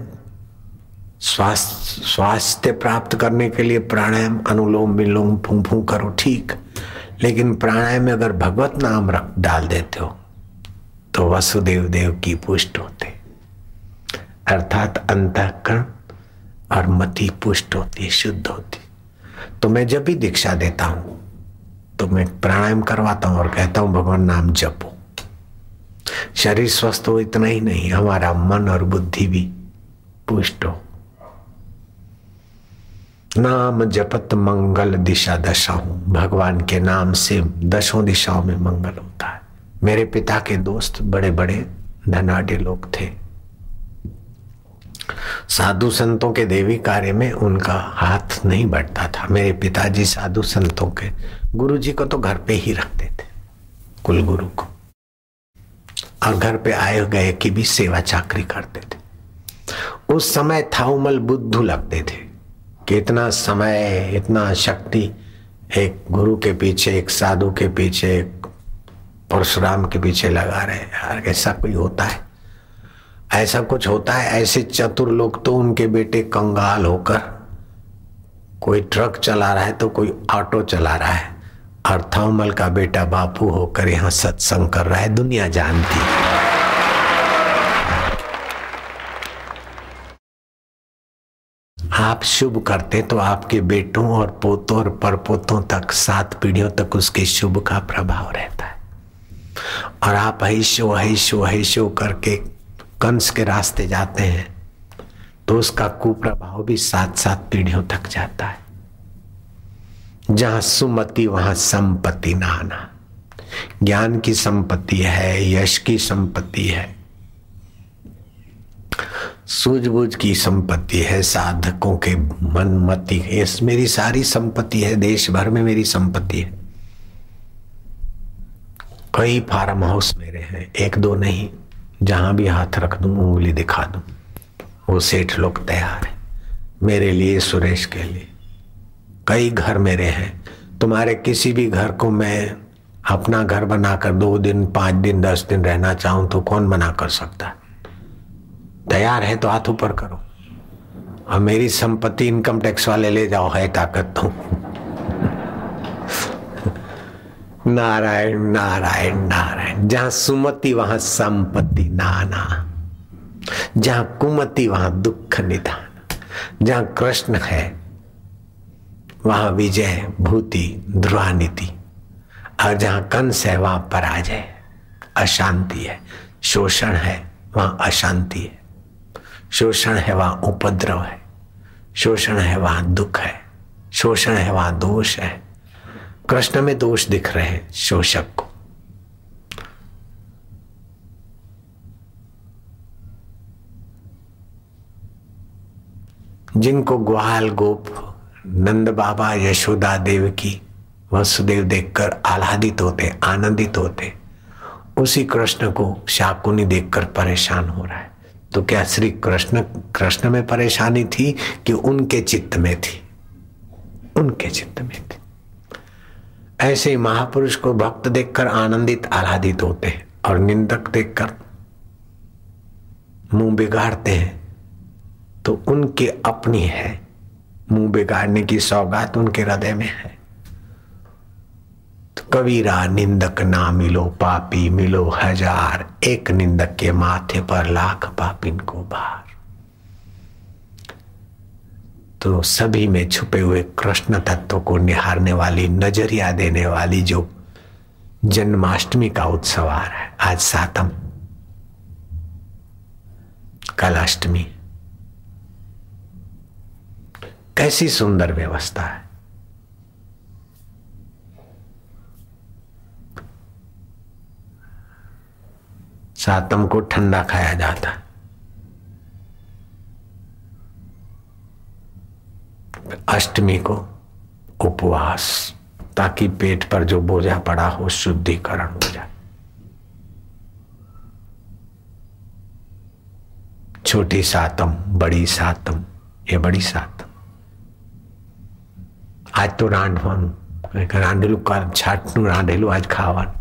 स्वास्थ्य स्वास्थ्य प्राप्त करने के लिए प्राणायाम, अनुलोम विलोम, फू फू करो, ठीक। लेकिन प्राणायाम में अगर भगवत नाम रख, डाल देते हो तो वसुदेव देव की पुष्ट होते। अर्थात अंतकरण और मति पुष्ट होती शुद्ध होती। तो मैं जब भी दीक्षा देता हूँ तो मैं प्राणायाम करवाता हूँ और कहता हूँ, भगवान, नाम जपो। शरीर स्वस्थ हो इतना ही नहीं, हमारा मन और बुद्धि भी पुष्ट हो। नाम जपत मंगल दिशा दशा हूँ। भगवान के नाम से दशों दिशाओं में मंगल होता है। मेरे पिता के दोस्त बड़े बड़े धनाढ़ लोग थे। साधु संतों के देवी कार्य में उनका हाथ नहीं बढ़ता था। मेरे पिताजी साधु संतों के गुरु जी को तो घर पे ही रखते थे कुल गुरु को। और घर पे आए गए की भी सेवा चाकरी करते थे। उस समय थाउमल बुद्धू लगते थे। कि इतना समय, इतना शक्ति एक गुरु के पीछे, एक साधु के पीछे, एक परशुराम के पीछे लगा रहे यार, ऐसा कोई होता है? ऐसा कुछ होता है? ऐसे चतुर लोग तो उनके बेटे कंगाल होकर कोई ट्रक चला रहा है तो कोई ऑटो चला रहा है। और थर्मल का बेटा बापू होकर यहाँ सत्संग कर रहा है। दुनिया जानती है। आप शुभ करते तो आपके बेटों और पोतों और परपोतों तक, सात पीढ़ियों तक उसके शुभ का प्रभाव रहता है। और आप ऐशो ऐशो ऐशो करके कंस के रास्ते जाते हैं तो उसका कुप्रभाव भी सात सात पीढ़ियों तक जाता है। जहाँ सुमति, वहाँ संपत्ति नाना। ज्ञान की संपत्ति है, यश की संपत्ति है। सूझबूझ की संपत्ति है, साधकों के मन मति मेरी सारी संपत्ति है देश भर में मेरी संपत्ति है। कई फार्म हाउस मेरे हैं, एक दो नहीं, जहाँ भी हाथ रख दूँ, उंगली दिखा दूँ, वो सेठ लोग तैयार है, मेरे लिए, सुरेश के लिए। कई घर मेरे हैं, तुम्हारे किसी भी घर को मैं अपना घर बनाकर दो दिन, पाँच दिन, दस दिन रहना चाहूँ तो कौन मना कर सकता? है तैयार है तो हाथ ऊपर करो। और मेरी संपत्ति इनकम टैक्स वाले ले जाओ, है ताकत तो। नारायण नारायण नारायण, जहाँ सुमति, वहाँ संपत्ति नाना जहाँ कुमति, वहाँ दुख निधान। जहाँ कृष्ण है, वहाँ विजय, भूति ध्रुवानीति और जहाँ कंस है, वहाँ पराजय, अशांति है, शोषण है, वहाँ अशांति है। शोषण है वहाँ उपद्रव है। शोषण है वहाँ दुख है। शोषण है वहाँ दोष है। कृष्ण में दोष दिख रहे हैं शोषक को। जिनको ग्वाल गोप, नंद बाबा, यशोदा देव की, वसुदेव देखकर आह्लादित होते, आनंदित होते, उसी कृष्ण को शाकुनी देखकर परेशान हो रहा है। तो क्या श्री कृष्ण कृष्ण में परेशानी थी कि उनके चित्त में थी? उनके चित्त में थी। ऐसे महापुरुष को भक्त देखकर आनंदित, आह्लादित होते हैं और निंदक देखकर मुँह बिगाड़ते हैं। तो उनके अपनी है। मुँह बिगाड़ने की सौगात उनके हृदय में है। कबीरा निंदक ना मिलो पापी, मिलो हज़ार। एक निंदक के माथे पर लाख पापिन को बार तो सभी में छुपे हुए कृष्ण तत्व को निहारने वाली, नज़रिया देने वाली जो जन्माष्टमी का उत्सव आ रहा है, आज सातम कल अष्टमी कैसी सुंदर व्यवस्था है। सातम को ठंडा खाया जाता है अष्टमी को उपवास ताकि पेट पर जो बोझा पड़ा हो शुद्धिकरण हो जाए छोटी सातम बड़ी सातम ये बड़ी सातम आज तो રાંધવાનું રાંધેલું છાટનું રાંધેલું આજ ખાવાનું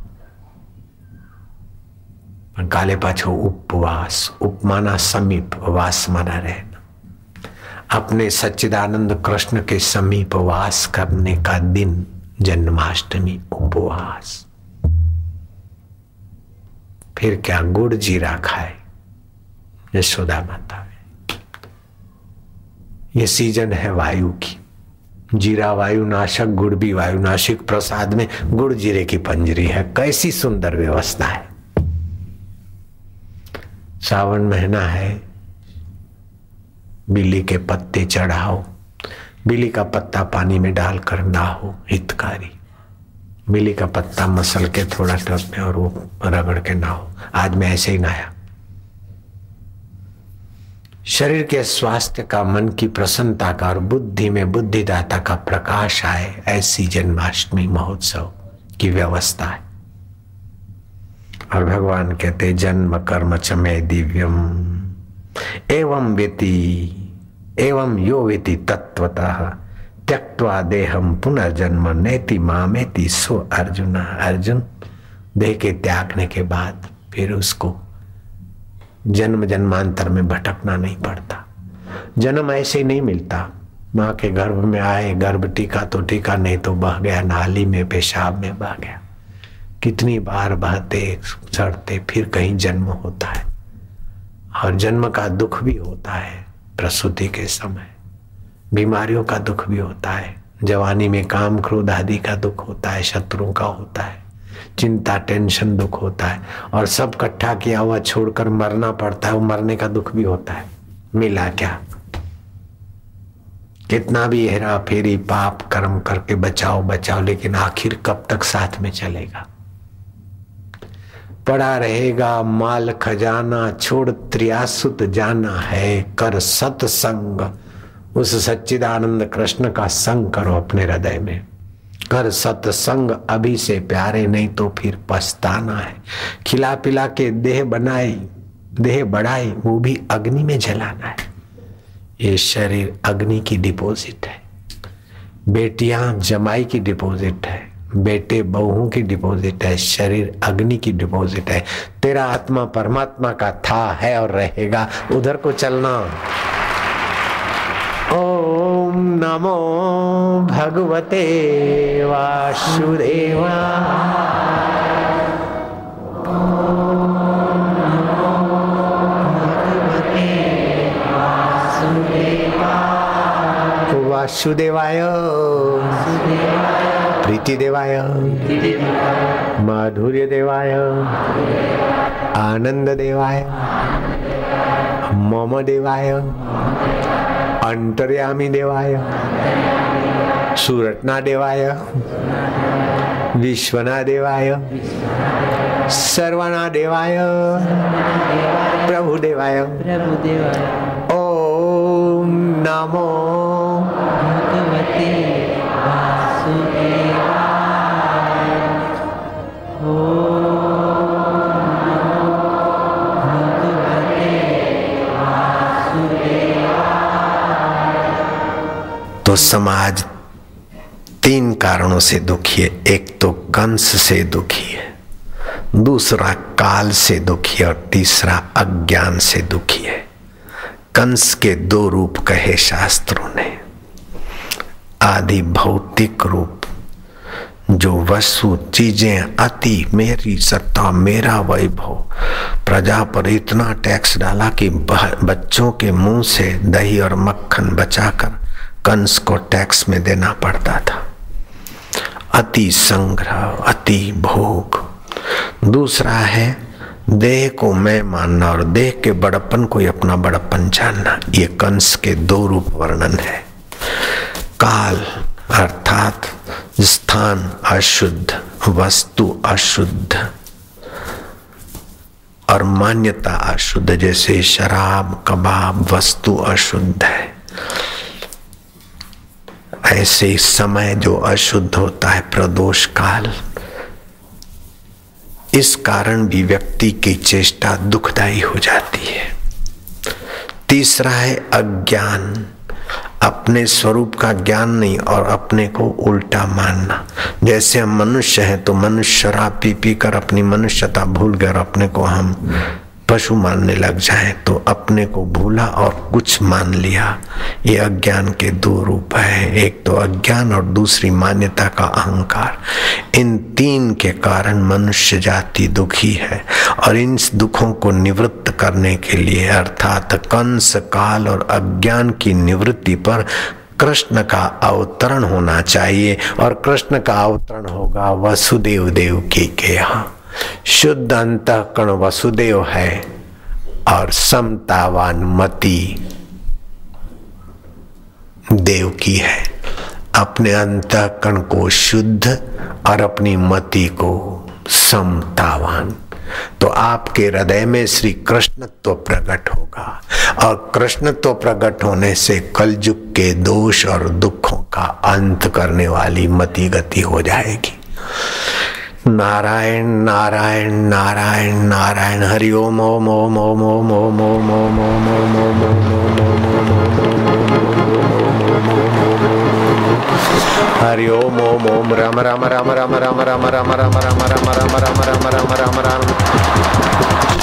પણ કાલે પાછો ઉપવાસ ઉપમાના સમીપ વાસમાં રહે अपने सच्चिदानंद कृष्ण के समीप वास करने का दिन जन्माष्टमी उपवास फिर क्या गुड़ जीरा खाए यशोदा माता ये सीजन है वायु की जीरा वायु नाशक गुड़ भी वायु नाशिक प्रसाद में गुड़ जीरे की पंजरी है कैसी सुंदर व्यवस्था है सावन महीना है, बिल्ली के पत्ते चढ़ाओ, बिल्ली का पत्ता पानी में डालकर नहाओ, हितकारी। बिल्ली का पत्ता मसल के थोड़ा टप में और वो रगड़ के नहाओ। आज मैं ऐसे ही नहाया। शरीर के स्वास्थ्य का, मन की प्रसन्नता का और बुद्धि में बुद्धिदाता का प्रकाश आए, ऐसी जन्माष्टमी महोत्सव की व्यवस्था है। और भगवान कहते जन्म कर्म चमे दिव्यम। एवं व्यति, एवं यो व्यति तत्वतः त्यक्वा देहम पुनर्जन्म नेति मामेति सो अर्जुन। अर्जुन देह के त्यागने के बाद फिर उसको जन्म जन्मांतर में भटकना नहीं पड़ता। जन्म ऐसे ही नहीं मिलता। माँ के गर्भ में आए, गर्भ टीका तो टीका, नहीं तो बह गया, नाली में, पेशाब में बह गया। कितनी बार बहते सड़ते फिर कहीं जन्म होता है। और जन्म का दुख भी होता है प्रसूति के समय। बीमारियों का दुख भी होता है। जवानी में काम क्रोध आदि का दुख होता है, शत्रुओं का होता है। चिंता, टेंशन, दुख होता है। और सब इकट्ठा किया हुआ छोड़कर मरना पड़ता है, वो मरने का दुख भी होता है। मिला क्या? कितना भी हेरा फेरी, पाप, कर्म करके बचाओ बचाओ, लेकिन आखिर कब तक साथ में चलेगा? पड़ा रहेगा माल खजाना, छोड़ त्रियासुत जाना है, कर सत्संग। उस सच्चिदानंद कृष्ण का संग करो अपने हृदय में। कर सत्संग, अभी से प्यारे, नहीं तो फिर पछताना है। खिला पिला के देह बनाई, देह बढ़ाई, वो भी अग्नि में जलाना है। ये शरीर अग्नि की डिपॉजिट है। बेटियाँ जमाई की डिपॉजिट है। बेटे बहुओं की डिपॉजिट है, शरीर अग्नि की डिपॉजिट है। तेरा आत्मा परमात्मा का था, है और रहेगा। उधर को चलना। ओम नमो भगवते वासुदेवा। वासुदेवाय। प्रीति देवाय माधुर्य देवाय आनंद देवाय मम देवाय अंतर्यामी देवाय सुरटना देवाय विश्वना देवाय सर्वना देवाय प्रभु देवाय ओम नमो तो समाज तीन कारणों से दुखी है। एक तो कंस से दुखी है, दूसरा काल से दुखी है और तीसरा अज्ञान से दुखी है। कंस के दो रूप कहे शास्त्रों ने। आदि भौतिक रूप, जो वस्तु, चीज़ें, अति, मेरी सत्ता, मेरा वैभव, प्रजा पर इतना टैक्स डाला कि बच्चों के मुँह से दही और मक्खन बचाकर कंस को टैक्स में देना पड़ता था। अति संग्रह, अति भोग। दूसरा है, देह को मैं मानना और देह के बड़प्पन को अपना बड़प्पन जानना, ये कंस के दो रूप वर्णन है। काल अर्थात स्थान अशुद्ध, वस्तु अशुद्ध और मान्यता अशुद्ध, जैसे शराब, कबाब, वस्तु अशुद्ध है। ऐसे समय जो अशुद्ध होता है प्रदोष काल इस कारण भी व्यक्ति की चेष्टा दुखदायी हो जाती है। तीसरा है अज्ञान। अपने स्वरूप का ज्ञान नहीं और अपने को उल्टा मानना। जैसे हम मनुष्य हैं तो मनुष्य शराब पी पी कर अपनी मनुष्यता भूल कर अपने को हम पशु मानने लग जाए तो अपने को भूला और कुछ मान लिया। ये अज्ञान के दो रूप है, एक तो अज्ञान और दूसरी मान्यता का अहंकार। इन तीन के कारण मनुष्य जाति दुखी है, और इन दुखों को निवृत्त करने के लिए, अर्थात कंस काल और अज्ञान की निवृत्ति पर कृष्ण का अवतरण होना चाहिए, और कृष्ण का अवतरण होगा वसुदेव देव की के यहाँ। शुद्ध अंतकरण वसुदेव है और समतावान मति देव की है। अपने अंत कण को शुद्ध और अपनी मति को समतावान। तो आपके हृदय में श्री कृष्ण तो प्रकट होगा और कृष्ण तो प्रकट होने से कलयुग के दोष और दुखों का अंत करने वाली मति गति हो जाएगी। नारायण नारायण नारायण नारायण हरि ओम ओम ओम ओम ओम ओम ओम ओम ओम ओम ओम हरि ओम ओम ओम राम राम राम राम राम राम राम राम राम राम राम राम राम राम राम राम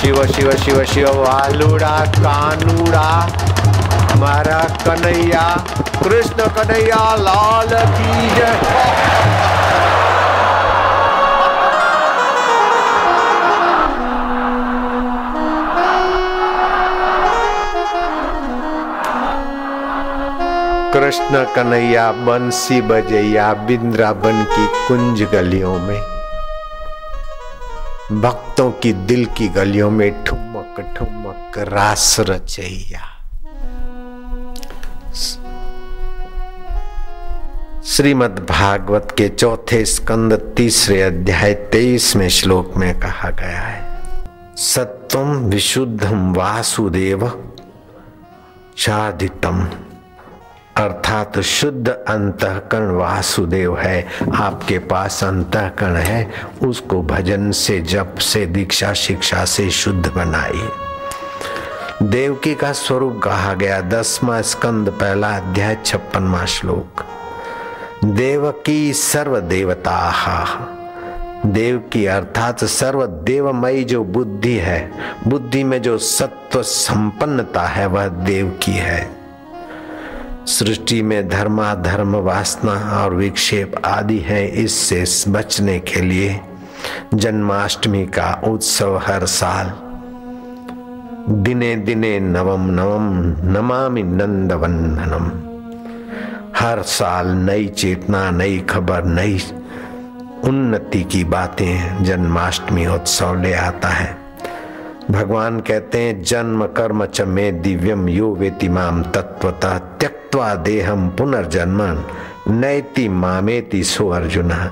शिव शिव शिव शिव वालुड़ा कानूड़ा मारा कन्हैया कृष्ण कन्हैया लाल की जय कृष्ण कन्हैया, बंसी बजैया, बिंद्राबन की कुंज गलियों में। भक्तों की दिल की गलियों में ठुमक ठुमक रास रचैया। श्रीमद् भागवत के चौथे स्कंद तीसरे अध्याय तेईसवें श्लोक में कहा गया है सत्वम विशुद्धम वासुदेव शादितम। अर्थात शुद्ध अंतकरण वासुदेव है, आपके पास अंतकरण है, उसको भजन से, जप से, दीक्षा शिक्षा से शुद्ध बनाइए। देवकी का स्वरूप कहा गया, दसवा स्कंद, पहला अध्याय, छप्पनवा श्लोक। देवकी सर्व देवता देव की अर्थात सर्व देवमयी जो बुद्धि है, बुद्धि में जो सत्व संपन्नता है, वह देव की है। सृष्टि में धर्मा धर्म वासना और विक्षेप आदि है, इससे बचने के लिए जन्माष्टमी का उत्सव हर साल। दिने दिने नवम नवम नमामि नंदवंदनम। हर साल नई चेतना, नई खबर, नई उन्नति की बातें जन्माष्टमी उत्सव ले आता है। भगवान कहते हैं, जन्म कर्म च में दिव्यम यो वेति माम तत्वता त्यक्वा देहम पुनर्जन्मन। नैति मामेति सो अर्जुन।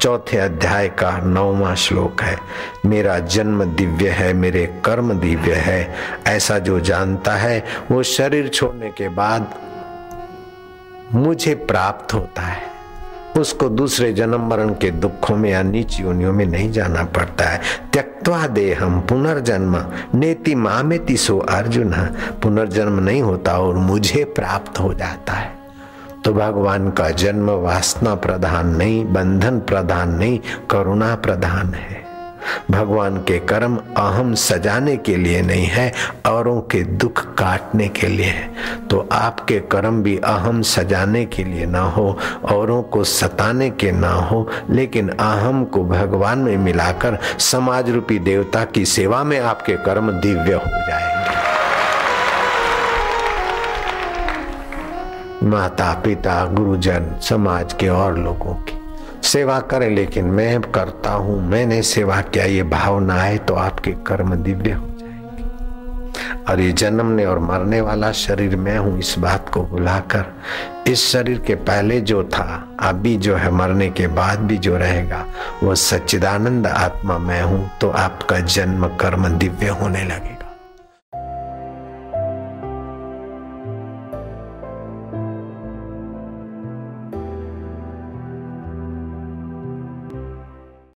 चौथे अध्याय का नौवा श्लोक है। मेरा जन्म दिव्य है, मेरे कर्म दिव्य है। ऐसा जो जानता है, वो शरीर छोड़ने के बाद मुझे प्राप्त होता है। उसको दूसरे जन्म मरण के दुखों में या नीच योनियों में नहीं जाना पड़ता है। त्यक्वा दे हम पुनर्जन्म। नेति मामेति सो अर्जुन। पुनर्जन्म नहीं होता और मुझे प्राप्त हो जाता है। तो भगवान का जन्म वासना प्रधान नहीं, बंधन प्रधान नहीं, करुणा प्रधान है। भगवान के कर्म अहम सजाने के लिए नहीं है, औरों के दुख काटने के लिए है। तो आपके कर्म भी अहम सजाने के लिए ना हो, औरों को सताने के ना हो, लेकिन अहम को भगवान में मिलाकर समाज रूपी देवता की सेवा में आपके कर्म दिव्य हो जाएँगे। माता पिता गुरुजन, समाज के और लोगों की सेवा करें, लेकिन मैं करता हूँ, मैंने सेवा किया, ये भावना है तो आपके कर्म दिव्य हो जाएँगे। और ये जन्मने और मरने वाला शरीर मैं हूँ, इस बात को भुलाकर। इस शरीर के पहले जो था अभी जो है, मरने के बाद भी जो रहेगा, वो सच्चिदानंद आत्मा मैं हूँ तो आपका जन्म कर्म दिव्य होने लगे।